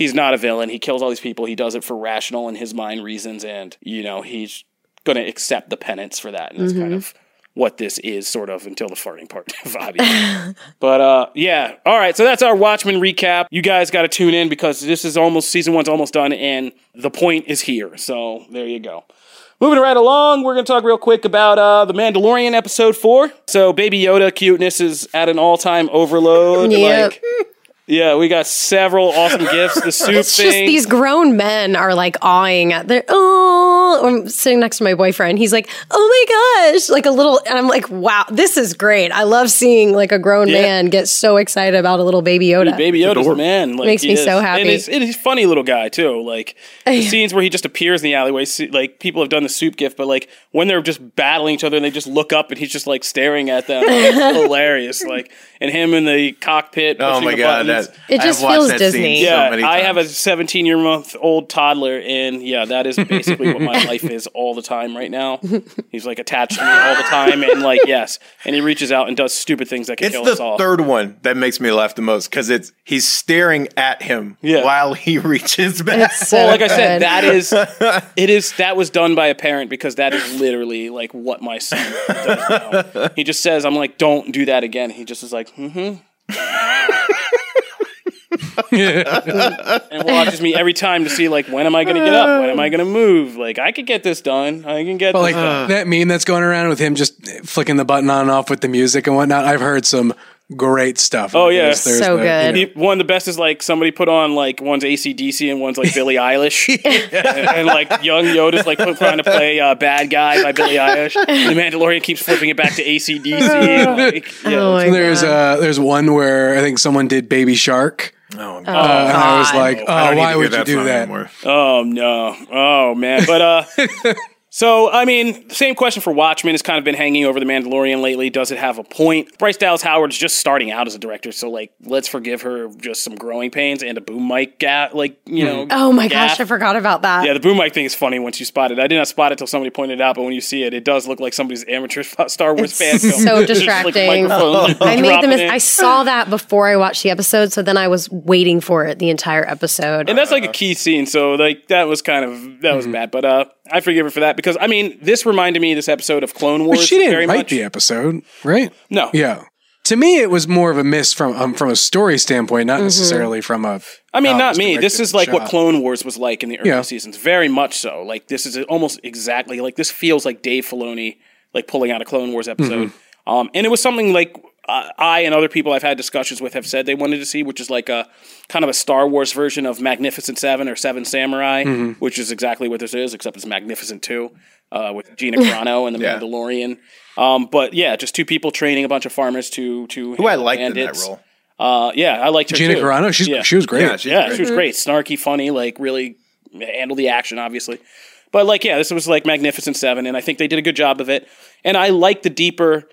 he's not a villain. He kills all these people. He does it for rational in his mind reasons, and you know he's going to accept the penance for that. And that's Mm-hmm. kind of what this is, sort of, until the farting part, (laughs) obviously. but uh, yeah, all right. So that's our Watchmen recap. You guys got to tune in because this is almost season one's almost done, and the point is here. So there you go. Moving right along, we're going to talk real quick about uh, the Mandalorian episode four. So, Baby Yoda cuteness is at an all time overload. Yep. Like, yeah, we got several awesome gifts. The (laughs) soup It's just thing. these grown men are like awing at their oh. I'm sitting next to my boyfriend. He's like, oh my gosh, like a little, and I'm like, wow, this is great. I love seeing like a grown Yeah. man get so excited about a little baby Yoda. Baby Yoda's the man. Like, Makes me is. so happy. And he's, and he's a funny little guy, too. Like, (laughs) the scenes where he just appears in the alleyway, like, people have done the soup gift, but, like, when they're just battling each other and they just look up and he's just, like, staring at them. It's (laughs) hilarious. Like, and him in the cockpit. Oh my the god, that It just feels that Disney. Yeah, so many I have a 17 year month old toddler, and yeah, that is basically what my (laughs) life is all the time right now. He's like attached to me all the time, and like yes, and he reaches out and does stupid things that can It's kill us the all. third one that makes me laugh the most because it's he's staring at him Yeah. while he (laughs) reaches back. (laughs) So well, like I said, good. that is (laughs) it is that was done by a parent because that is literally like what my son does now. He just says, "I'm like, don't do that again." He just is like, "Mm-hmm." (laughs) and watches me every time to see like when am I going to get up? When am I going to move? Like I could get this done. I can get But this like done. that meme that's going around with him just flicking the button on and off with the music and whatnot. I've heard some great stuff. Oh, yeah. There's- there's So the, good. you know, The- one of the best is like somebody put on like one's ACDC and one's like Billie Eilish. (laughs) and, and, like young Yoda's like trying to play uh, Bad Guy by Billie Eilish. (laughs) And the Mandalorian keeps flipping it back to ACDC. Like, yeah. Oh my there's God. uh there's one where I think someone did Baby Shark, Oh, uh, and I was like, oh, I why would you do that? anymore. Oh no. Oh man. But uh (laughs) So, I mean, same question for Watchmen has kind of been hanging over The Mandalorian lately. Does it have a point? Bryce Dallas Howard's just starting out as a director, so like, let's forgive her just some growing pains and a boom mic ga- like you know. Oh my gaff. gosh, I forgot about that. Yeah, the boom mic thing is funny once you spot it. I did not spot it till somebody pointed it out, but when you see it, it does look like somebody's amateur (laughs) Star Wars It's fan film. so Just, like, distracting. (laughs) I made the dropping mis- I saw that before I watched the episode, so then I was waiting for it the entire episode. and that's like a key scene. So like that was kind of that was Mm-hmm. bad, but uh, I forgive her for that because I mean this reminded me of this episode of Clone But Wars. she didn't write much. the episode, right? No, Yeah. To me, it was more of a miss from um, from a story standpoint, not necessarily from a. I mean, not me. This is like and what. Clone Wars was like in the early Yeah. seasons. Very much so. Like this is almost exactly like this feels like Dave Filoni like pulling out a Clone Wars episode. Mm-hmm. Um, and it was something like I and other people I've had discussions with have said they wanted to see, which is like a kind of a Star Wars version of Magnificent Seven or Seven Samurai, Mm-hmm. which is exactly what this is, except it's Magnificent Two uh, with Gina (laughs) Carano and the Yeah. Mandalorian. Um, but yeah, just two people training a bunch of farmers to to Who I handle liked in that role. Uh, yeah, I liked her Gina too. Carano, she's Yeah. she was great. Yeah, yeah, great. she was great, snarky, funny, like really handled the action, obviously. But like, yeah, this was like Magnificent Seven, and I think they did a good job of it. And I like the deeper.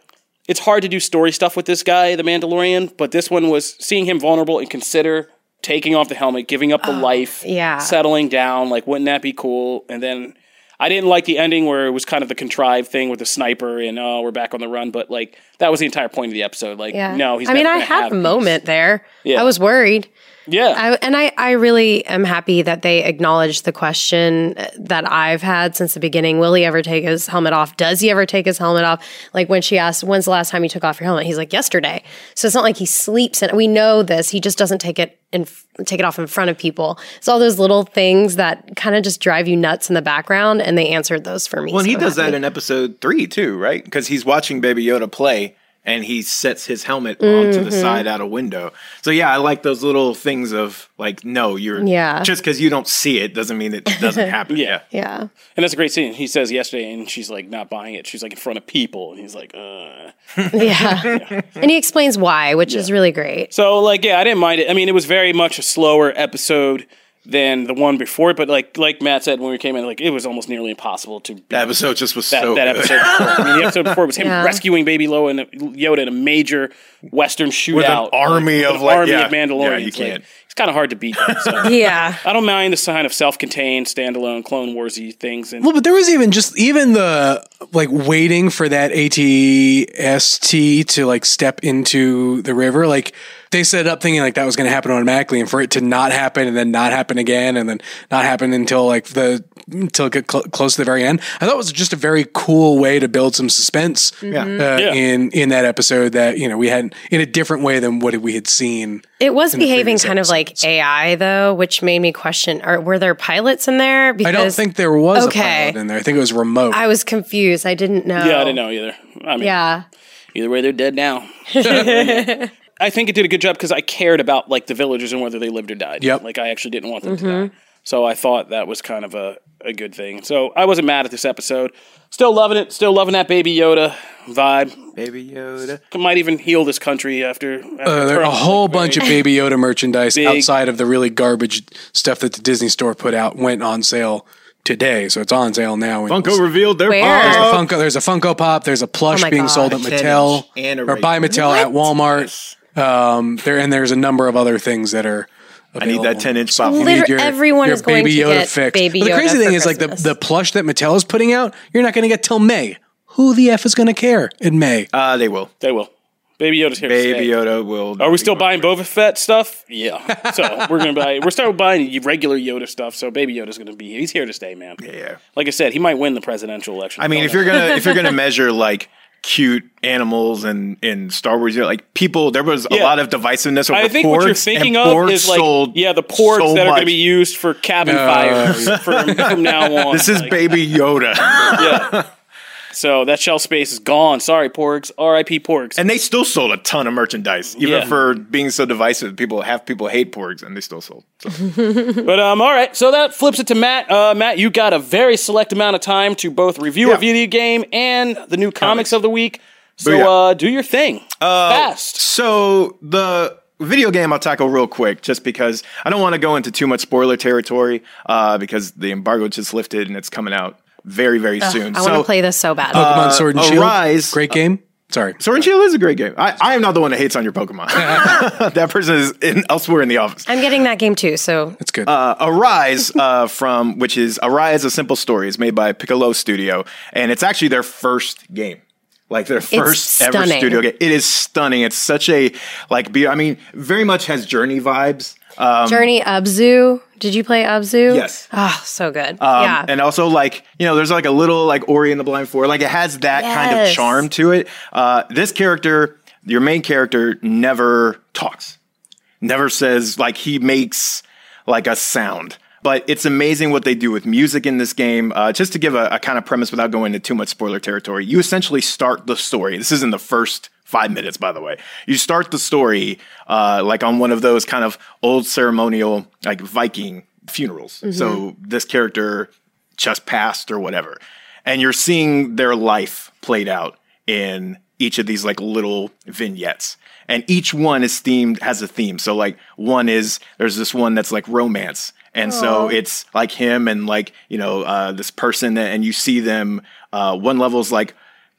It's hard to do story stuff with this guy, the Mandalorian, but this one was seeing him vulnerable and consider taking off the helmet, giving up the oh, life, yeah. settling down. Like, wouldn't that be cool? And then I didn't like the ending where it was kind of the contrived thing with the sniper and oh, we're back on the run. But like, that was the entire point of the episode. Like, yeah. no, he's. I mean, I had a moment there. Yeah. I was worried. Yeah, I, and I, I really am happy that they acknowledged the question that I've had since the beginning. Will he ever take his helmet off? Does he ever take his helmet off? Like when she asked, when's the last time you took off your helmet? He's like, yesterday. So it's not like he sleeps in it. We know this. He just doesn't take it and take it off in front of people. It's all those little things that kind of just drive you nuts in the background. And they answered those for me. Well, and he So does that in episode three too, right? Because he's watching Baby Yoda play, and he sets his helmet onto Mm-hmm. the side out a window. So yeah, I like those little things of like, no, you're Yeah. Just because you don't see it doesn't mean it (laughs) doesn't happen. Yeah. Yeah. And that's a great scene. He says yesterday, and she's like not buying it. She's like in front of people, and he's like, uh. (laughs) Yeah. and he explains why, which is really great. So like, yeah, I didn't mind it. I mean, it was very much a slower episode than the one before, but like, like Matt said when we came in, like it was almost nearly impossible to beat That episode just was that, so that good. episode. Before. I mean, the episode before was him Yeah. rescuing Baby Lo and Yoda in a major Western shootout with an army With of, like- army yeah. of Mandalorians. Yeah, you can't. it's kind of hard to beat. That, so. (laughs) Yeah. I don't mind the sign of self-contained, standalone, Clone Warsy things. And Well, but there was even just even the like waiting for that ATST to like step into the river. Like they set it up thinking like that was going to happen automatically, and for it to not happen and then not happen again and then not happen until like the until it get cl- close to the very end. I thought it was just a very cool way to build some suspense. Yeah. Uh, Yeah. in in that episode that you know we had in a different way than what we had seen. It was behaving previous kind of like AI though, which made me question: Are were there pilots in there? Because I don't think there was Okay. a pilot in there. I think it was remote. I was confused. I didn't know. yeah, I didn't know either. I mean, Yeah, Either way, they're dead now. (laughs) (laughs) I think it did a good job because I cared about like the villagers and whether they lived or died. Yep. Like I actually didn't want them to mm-hmm. die. So I thought that was kind of a, a good thing. So I wasn't mad at this episode. Still loving it. Still loving that Baby Yoda vibe. Baby Yoda. Might even heal this country after. after Uh, there are a whole Like, bunch of Baby Yoda merchandise Big- outside of the really garbage stuff that the Disney store put out went on sale today, so it's on sale now. And Funko you'll- revealed their Where? There's a pop. Funko. There's a Funko Pop. There's a plush Oh being God. sold at Mattel and a or by regular. Mattel at Walmart. Um, there and there's a number of other things that are. I need that 10 inch pop. You Liter- need your- everyone your is going Baby to Yoda get fix. Baby But the crazy for thing is, like the the plush that Mattel is putting out, you're not going to get till May. Who the f is going to care in May? Uh, they will. They will. Baby Yoda's here. to Baby stay. Yoda will. Are we still buying Boba Fett stuff? Yeah. (laughs) So we're gonna buy. We're starting buying (laughs) regular Yoda stuff. So Baby Yoda's gonna be. He's here to stay, man. Yeah. Like I said, he might win the presidential election. I mean, if you're gonna if you're gonna (laughs) measure like cute animals and in Star Wars, you know, like people, there was a Yeah. lot of divisiveness over I think what you're thinking of is like, sold yeah, the porgs so that are going to be used for cabin No. fires from, from now on. This is Like, Baby Yoda, yeah. So that shelf space is gone. Sorry, porgs. R.I.P. porgs. and they still sold a ton of merchandise, even Yeah. for being so divisive. People half people hate porgs, and they still sold. So. (laughs) But um, all right. So that flips it to Matt. Uh, Matt, you got a very select amount of time to both review a video game and the new comics, Comics. of the week. So Booyah. uh, do your thing uh, fast. So the video game I'll tackle real quick, just because I don't want to go into too much spoiler territory, uh, because the embargo just lifted and it's coming out very very soon. I want to play this so bad. Pokemon Sword and Shield. Arise. Great game. Sorry. Sword and Shield is a great game. I, I am not the one that hates on your Pokemon. (laughs) that person is in, elsewhere in the office. I'm getting that game too, so It's good. uh, Arise uh, from which is Arise: A Simple Story is made by Piccolo Studio, and it's actually their first game. Like their first ever studio game. It is stunning. It's such a like. Be, I mean, very much has Journey vibes. Um, Journey Abzu. Did you play Abzu? Yes. Oh, so good. um, yeah. and also like you know, there's like a little like Ori and the Blind Four. Like it has that kind of charm to it. Uh, this character, your main character, never talks. Never says like he makes like a sound. But it's amazing what they do with music in this game. Uh, just to give a, a kind of premise without going into too much spoiler territory, you essentially start the story. This is in the first five minutes, by the way. You start the story uh, like on one of those kind of old ceremonial, like Viking funerals. So this character just passed or whatever. And you're seeing their life played out in each of these like little vignettes. And each one is themed, has a theme. So like one is, there's this one that's like romance. And so it's like him and like, you know, uh, this person and you see them, uh, one level is like,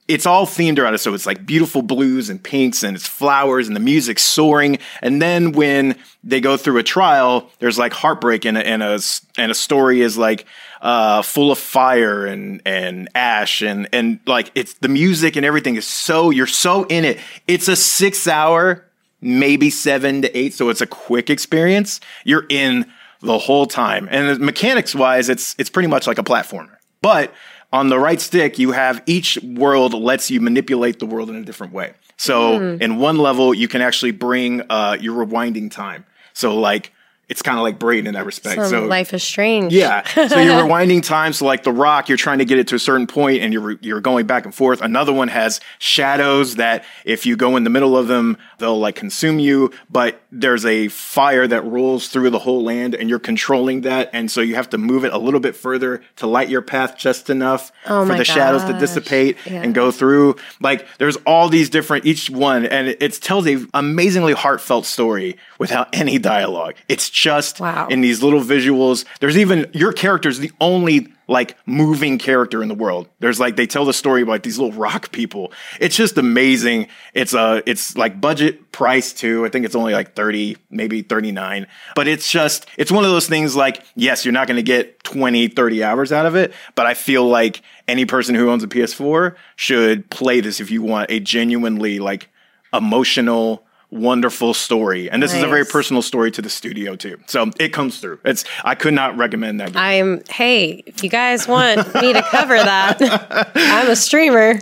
it's all themed around it. So it's like beautiful blues and pinks and it's flowers and the music's soaring. And then when they go through a trial, there's like heartbreak and a, and a, and a story is like, uh, full of fire and, and ash and, and like it's the music and everything is so, you're so in it. It's a six hour, maybe seven to eight. So it's a quick experience. You're in the whole time. And mechanics wise, it's, it's pretty much like a platformer. But on the right stick, you have each world lets you manipulate the world in a different way. So in one level, you can actually bring uh, your rewinding time. So like it's kind of like Braden in that respect. Some so Life is Strange. yeah. So you're (laughs) rewinding time. So like the rock, you're trying to get it to a certain point and you're, you're going back and forth. Another one has shadows that if you go in the middle of them, they'll like consume you. But there's a fire that rolls through the whole land and you're controlling that. And so you have to move it a little bit further to light your path just enough Oh for the shadows to dissipate Yeah. and go through. Like there's all these different, each one, and it, it tells a amazingly heartfelt story without any dialogue. It's just Wow. in these little visuals. There's even your character's the only like moving character in the world. There's like they tell the story about these little rock people. It's just amazing. It's uh it's like budget price too. I think it's only like 30, maybe 39. But it's just it's one of those things like yes, you're not going to get 20, 30 hours out of it, but I feel like any person who owns a PS4 should play this if you want a genuinely like emotional wonderful story and this is a very personal story to the studio too so it comes through it's i could not recommend that game. I'm hey, if you guys want me to cover that, (laughs) I'm a streamer.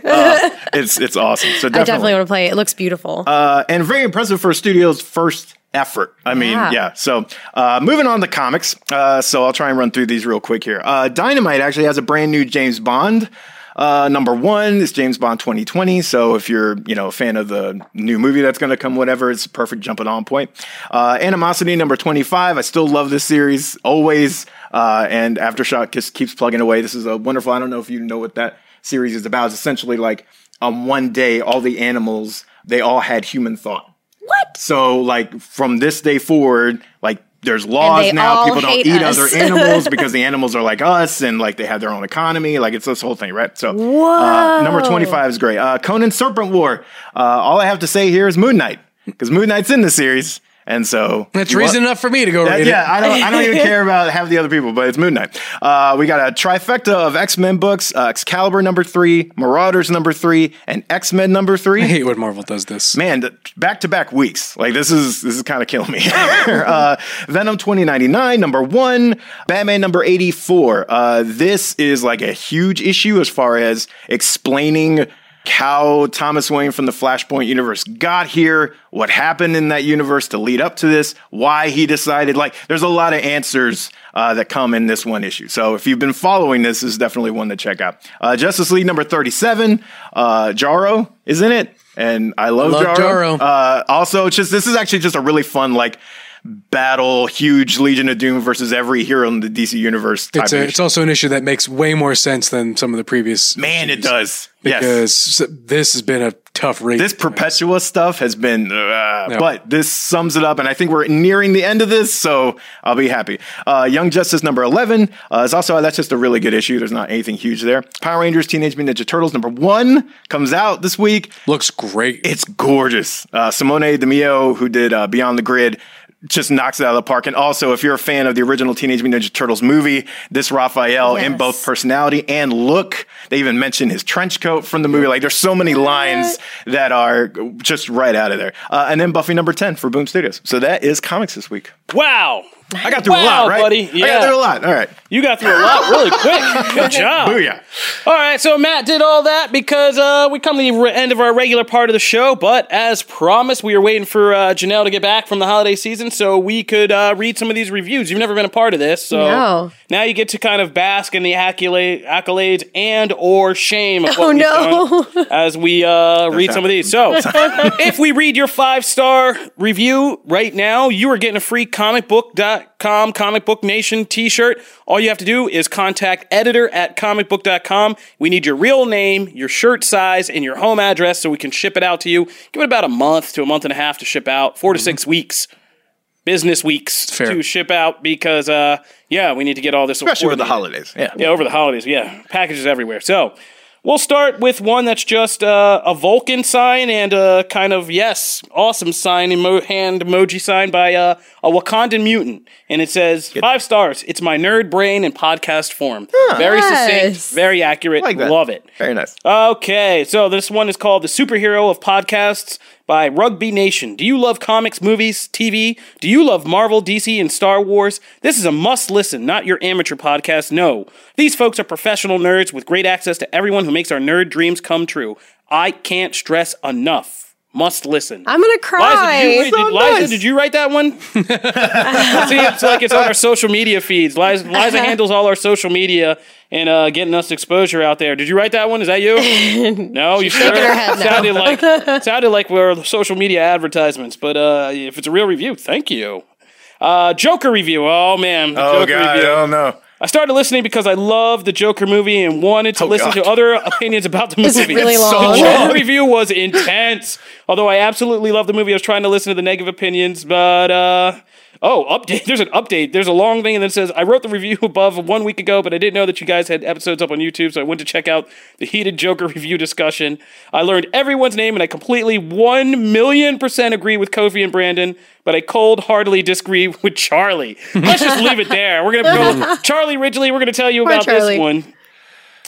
it's it's awesome so I definitely, definitely want to play it. It looks beautiful. uh, and very impressive for a studio's first effort i mean yeah, Yeah. so uh, moving on to comics uh, so i'll try and run through these real quick here uh, dynamite actually has a brand new james bond uh, number one is James Bond 2020. So if you're, you know, a fan of the new movie that's going to come, whatever, it's a perfect jumping on point. Uh, Animosity number 25. I still love this series always. Uh, and Aftershock just keeps plugging away. This is a wonderful, I don't know if you know what that series is about. It's essentially like on one day, all the animals, they all had human thought. what? So like from this day forward, like there's laws now. People don't eat us. other animals (laughs) because the animals are like us and like they have their own economy. Like it's this whole thing, right? So uh, number 25 is great. Uh, Conan Serpent War. Uh, all I have to say here is Moon Knight because Moon Knight's in the series. And so That's reason want- enough for me to go that- read yeah, it. I don't. I don't even (laughs) care about half the other people, but it's Moon Knight. Uh, we got a trifecta of X Men books: uh, Excalibur number three, Marauders number three, and X Men number three I hate when Marvel does this. man, back to back weeks. Like this is this is kind of killing me. (laughs) uh, Venom 2099 number one, Batman number 84. Uh, this is like a huge issue as far as explaining how Thomas Wayne from the Flashpoint universe got here, what happened in that universe to lead up to this, why he decided. Like, there's a lot of answers uh, that come in this one issue. So if you've been following this, this is definitely one to check out. Uh, Justice League number 37, uh, Jarro is in it. And I love, Love Jarro. Jarro. Uh, also, just this is actually just a really fun like battle, huge Legion of Doom versus every hero in the DC universe. It's, a, it's also an issue that makes way more sense than some of the previous. Man, it does. Yes. Because this has been a tough read. This Perpetua stuff has been, uh, but this sums it up, and I think we're nearing the end of this, so I'll be happy. Uh, Young Justice number 11 uh, is also, that's just a really good issue. There's not anything huge there. Power Rangers Teenage Mutant Ninja Turtles number one comes out this week. looks great. It's gorgeous. Uh, Simone Di Meo, who did uh, Beyond the Grid, just knocks it out of the park. And also, if you're a fan of the original Teenage Mutant Ninja Turtles movie, this Raphael in both personality and look, they even mention his trench coat from the movie. Like, there's so many lines that are just right out of there. Uh, and then Buffy number 10 for Boom Studios. So that is comics this week. Wow. I got through a lot, right? buddy. I Yeah. got through a lot. All right. You got through a lot really quick. Good (laughs) job. Booyah. All right, so Matt did all that because uh, we come to the re- end of our regular part of the show. But as promised, we are waiting for uh, Janelle to get back from the holiday season so we could uh, read some of these reviews. You've never been a part of this, so No. now you get to kind of bask in the accolade, accolades and or shame of what Oh, we've no. done as we uh, read some of these. So (laughs) (laughs) if we read your five star review right now, you are getting a free comicbook.com comic book nation t-shirt. All you have to do is contact editor at comicbook.com. We need your real name, your shirt size, and your home address so we can ship it out to you. Give it about a month to a month and a half to ship out, 4 to six weeks. Business weeks Fair. to ship out because, uh, yeah, we need to get all this. Especially with the holidays. Yeah. Yeah, over the holidays. Yeah, packages everywhere. So we'll start with one that's just uh, a Vulcan sign and a kind of yes, awesome sign emo- hand emoji sign by uh, a Wakandan mutant, and it says five stars. It's my nerd brain in podcast form. very Yes. succinct, very accurate. like that. Love it. Very nice. Okay, so this one is called The Superhero of Podcasts by Rugby Nation. Do you love comics, movies, TV? Do you love Marvel, DC, and Star Wars? This is a must listen, not your amateur podcast. No. These folks are professional nerds with great access to everyone who makes our nerd dreams come true. I can't stress enough. Must listen. I'm gonna cry. Liza, did you, read, So did, Liza, did you write that one? (laughs) (laughs) See, it's like it's on our social media feeds. Liza, Liza (laughs) handles all our social media and uh, getting us exposure out there. Did you write that one? Is that you? no, you sure? her head no. sounded like sounded like we're social media advertisements. But uh, if it's a real review, thank you. Uh, Joker review. Oh man, Oh, Joker God. review. Oh, no. I started listening because I love the Joker movie and wanted to Oh, listen God. to other (laughs) opinions about the movie. it really The long? Joker review was intense. Although I absolutely love the movie, I was trying to listen to the negative opinions, but uh oh, update. (laughs) There's an update. There's a long thing and then it says I wrote the review above one week ago, but I didn't know that you guys had episodes up on YouTube, so I went to check out the heated Joker (laughs) review discussion. I learned everyone's name and I completely one million percent agree with Kofi and Brandon, but I cold heartedly disagree (laughs) with Charlie. Let's just leave it there. We're gonna go Charlie Ridgely, we're gonna tell you Poor about Charlie. this one.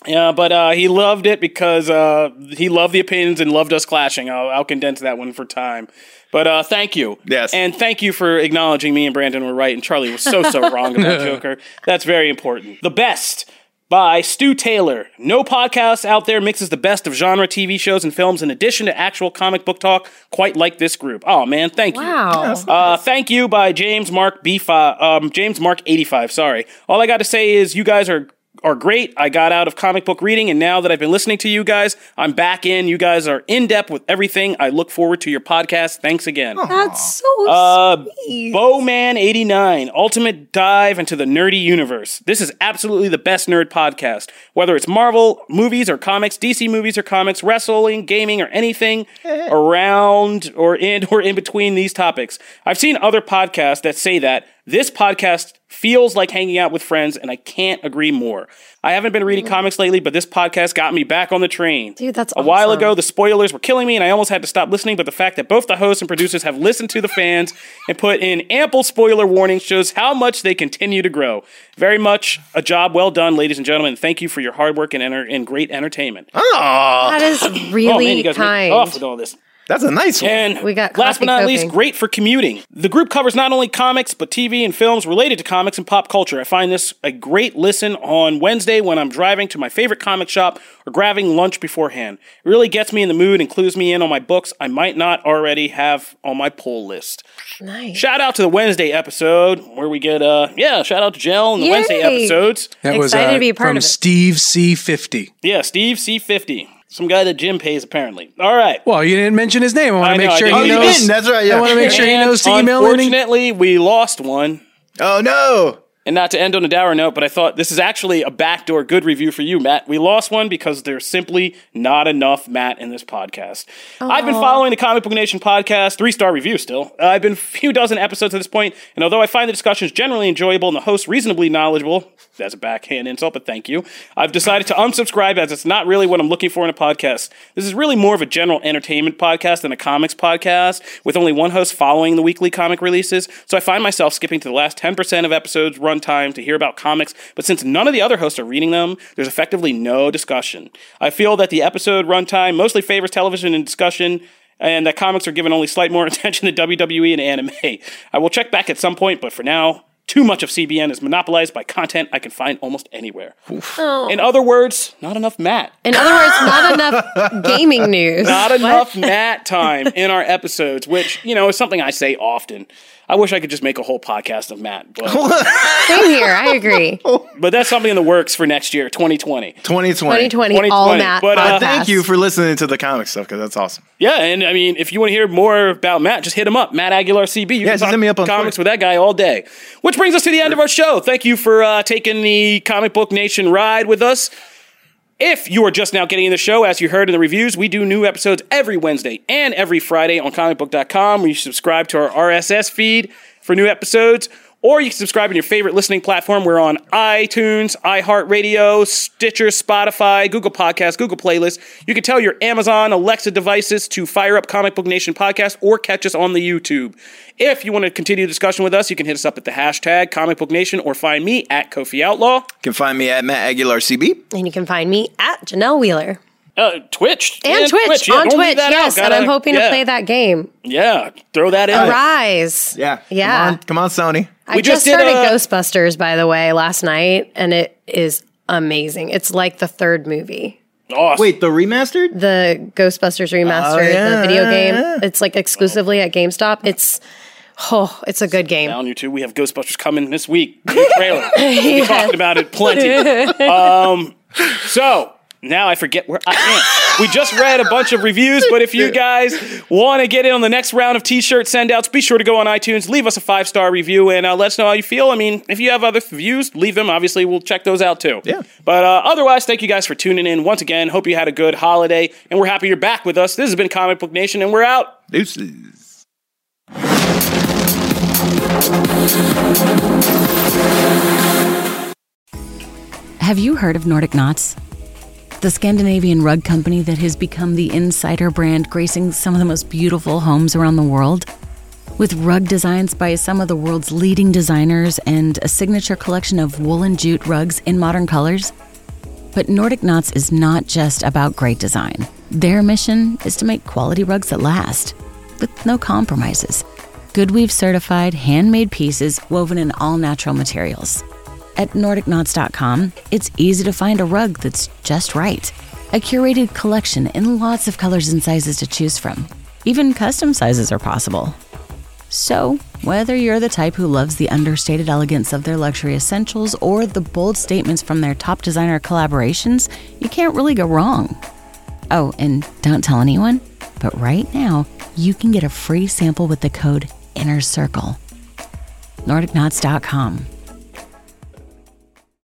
Yeah, but uh, he loved it because uh, he loved the opinions and loved us clashing. I'll, I'll condense that one for time. But uh, thank you. Yes. And thank you for acknowledging me and Brandon were right and Charlie was so, so wrong about (laughs) Joker. That's very important. The Best by Stu Taylor. No podcast out there mixes the best of genre TV shows and films in addition to actual comic book talk, quite like this group. Oh, man, thank you. Wow. Uh, thank you by James Mark B5, um, James Mark 85. Sorry. All I got to say is you guys are are great. I got out of comic book reading, and now that I've been listening to you guys, I'm back in. You guys are in depth with everything. I look forward to your podcast. Thanks again. That's so Uh, sweet. Bowman89, ultimate dive into the nerdy universe. This is absolutely the best nerd podcast. Whether it's Marvel movies or comics, DC movies or comics, wrestling, gaming, or anything (laughs) around or in or in between these topics. I've seen other podcasts that say that. This podcast feels like hanging out with friends, and I can't agree more. I haven't been reading comics lately, but this podcast got me back on the train. Dude, that's a while ago. The spoilers were killing me, and I almost had to stop listening. But the fact that both the hosts and producers have listened to the fans and put in ample spoiler warnings shows how much they continue to grow. Very much a job well done, ladies and gentlemen. Thank you for your hard work and, enter- and great entertainment. Oh, That is oh man, really you guys make me kind. off with all this. That's a nice one. And We got last but not least, great for commuting. The group covers not only comics, but TV and films related to comics and pop culture. I find this a great listen on Wednesday when I'm driving to my favorite comic shop or grabbing lunch beforehand. It really gets me in the mood and clues me in on my books I might not already have on my pull list. Nice. Shout out to the Wednesday episode where we get, uh, yeah, shout out to Jill and the Yay. Wednesday episodes. That was Excited uh, to be a part from of it. Steve C50. Yeah, Steve C50. Some guy that Jim pays, apparently. All right. Well, you didn't mention his name. I want I to make I sure didn't. he Oh, knows. That's right, yeah. I want to make sure he And knows to email in. Unfortunately, we lost one. Oh no! And not to end on a dour note, but I thought this is actually a backdoor good review for you, Matt. We lost one because there's simply not enough Matt in this podcast. I've been following the Comic Book Nation podcast, three star review still. Uh, I've been a few dozen episodes at this point, and although I find the discussions generally enjoyable and the host reasonably knowledgeable, that's a backhand insult, but thank you, I've decided to unsubscribe as it's not really what I'm looking for in a podcast. This is really more of a general entertainment podcast than a comics podcast, with only one host following the weekly comic releases. So I find myself skipping to the last 10% of episodes runtime to hear about comics, but since none of the other hosts are reading them, there's effectively no discussion. I feel that the episode runtime mostly favors television and discussion, and that comics are given only slight more (laughs) attention to WWE and anime. I will check back at some point, but for now, too much of CBN is monopolized by content I can find almost anywhere. Oh. In other words, not enough Matt. In other words, not (laughs) enough gaming news. Not enough Matt time in our episodes, which, you know, is something I say often. I wish I could just make a whole podcast of Matt, but, (laughs) Same here. I agree. (laughs) but that's something in the works for next year, 2020. 2020. 2020, 2020, all Matt. but, uh. Thank you for listening to the comic stuff because that's awesome. Yeah, and I mean, if you want to hear more about Matt, just hit him up, Matt Aguilar CB. You Yeah, can just talk hit me up on comics Twitter. with that guy all day. Which brings us to the end of our show. Thank you for uh, taking the Comic Book Nation ride with us. If you are just now getting in the show, as you heard in the reviews, we do new episodes every Wednesday and every Friday on comicbook.com, where you subscribe to our RSS feed for new episodes. Or you can subscribe on your favorite listening platform. We're on iTunes, iHeartRadio, Stitcher, Spotify, Google Podcasts, Google Playlists. You can tell your Amazon Alexa devices to fire up Comic Book Nation podcast or catch us on the YouTube. If you want to continue the discussion with us, you can hit us up at the hashtag Comic Book Nation or find me at Kofi Outlaw. You can find me at Matt Aguilar CB. And you can find me at Janelle Wheeler. Uh, Twitch. And Yeah, Twitch, Yeah, on Twitch, yes. and Gotta- I'm hoping yeah. to play that game. Yeah, throw that in. there. Arise. Yeah. Yeah. Come on, come on Sony. I We just, just started uh, Ghostbusters, by the way, last night, and it is amazing. It's like the third movie. Awesome. Wait, the remastered? The Ghostbusters remastered, Oh, yeah, the video game. yeah. It's like exclusively at GameStop. It's oh, it's a good game. down you two. We have Ghostbusters coming this week. New trailer. (laughs) We talked about it plenty. Um, so now I forget where I am. We just read a bunch of reviews, but if you guys want to get in on the next round of t-shirt send-outs, be sure to go on iTunes, leave us a five-star review, and uh, let us know how you feel. I mean, if you have other views, leave them. Obviously, we'll check those out too. Yeah. But uh, otherwise, thank you guys for tuning in once again. Hope you had a good holiday, and we're happy you're back with us. This has been Comic Book Nation, and we're out. Deuces. Have you heard of Nordic Knots? The Scandinavian rug company that has become the insider brand gracing some of the most beautiful homes around the world? With rug designs by some of the world's leading designers and a signature collection of woolen jute rugs in modern colors? But Nordic Knots is not just about great design. Their mission is to make quality rugs that last, with no compromises. Goodweave certified, handmade pieces woven in all natural materials. At NordicKnots.com, it's easy to find a rug that's just right. A curated collection in lots of colors and sizes to choose from. Even custom sizes are possible. So, whether you're the type who loves the understated elegance of their luxury essentials or the bold statements from their top designer collaborations, you can't really go wrong. Oh, and don't tell anyone, but right now, you can get a free sample with the code INNER CIRCLE. NordicKnots.com.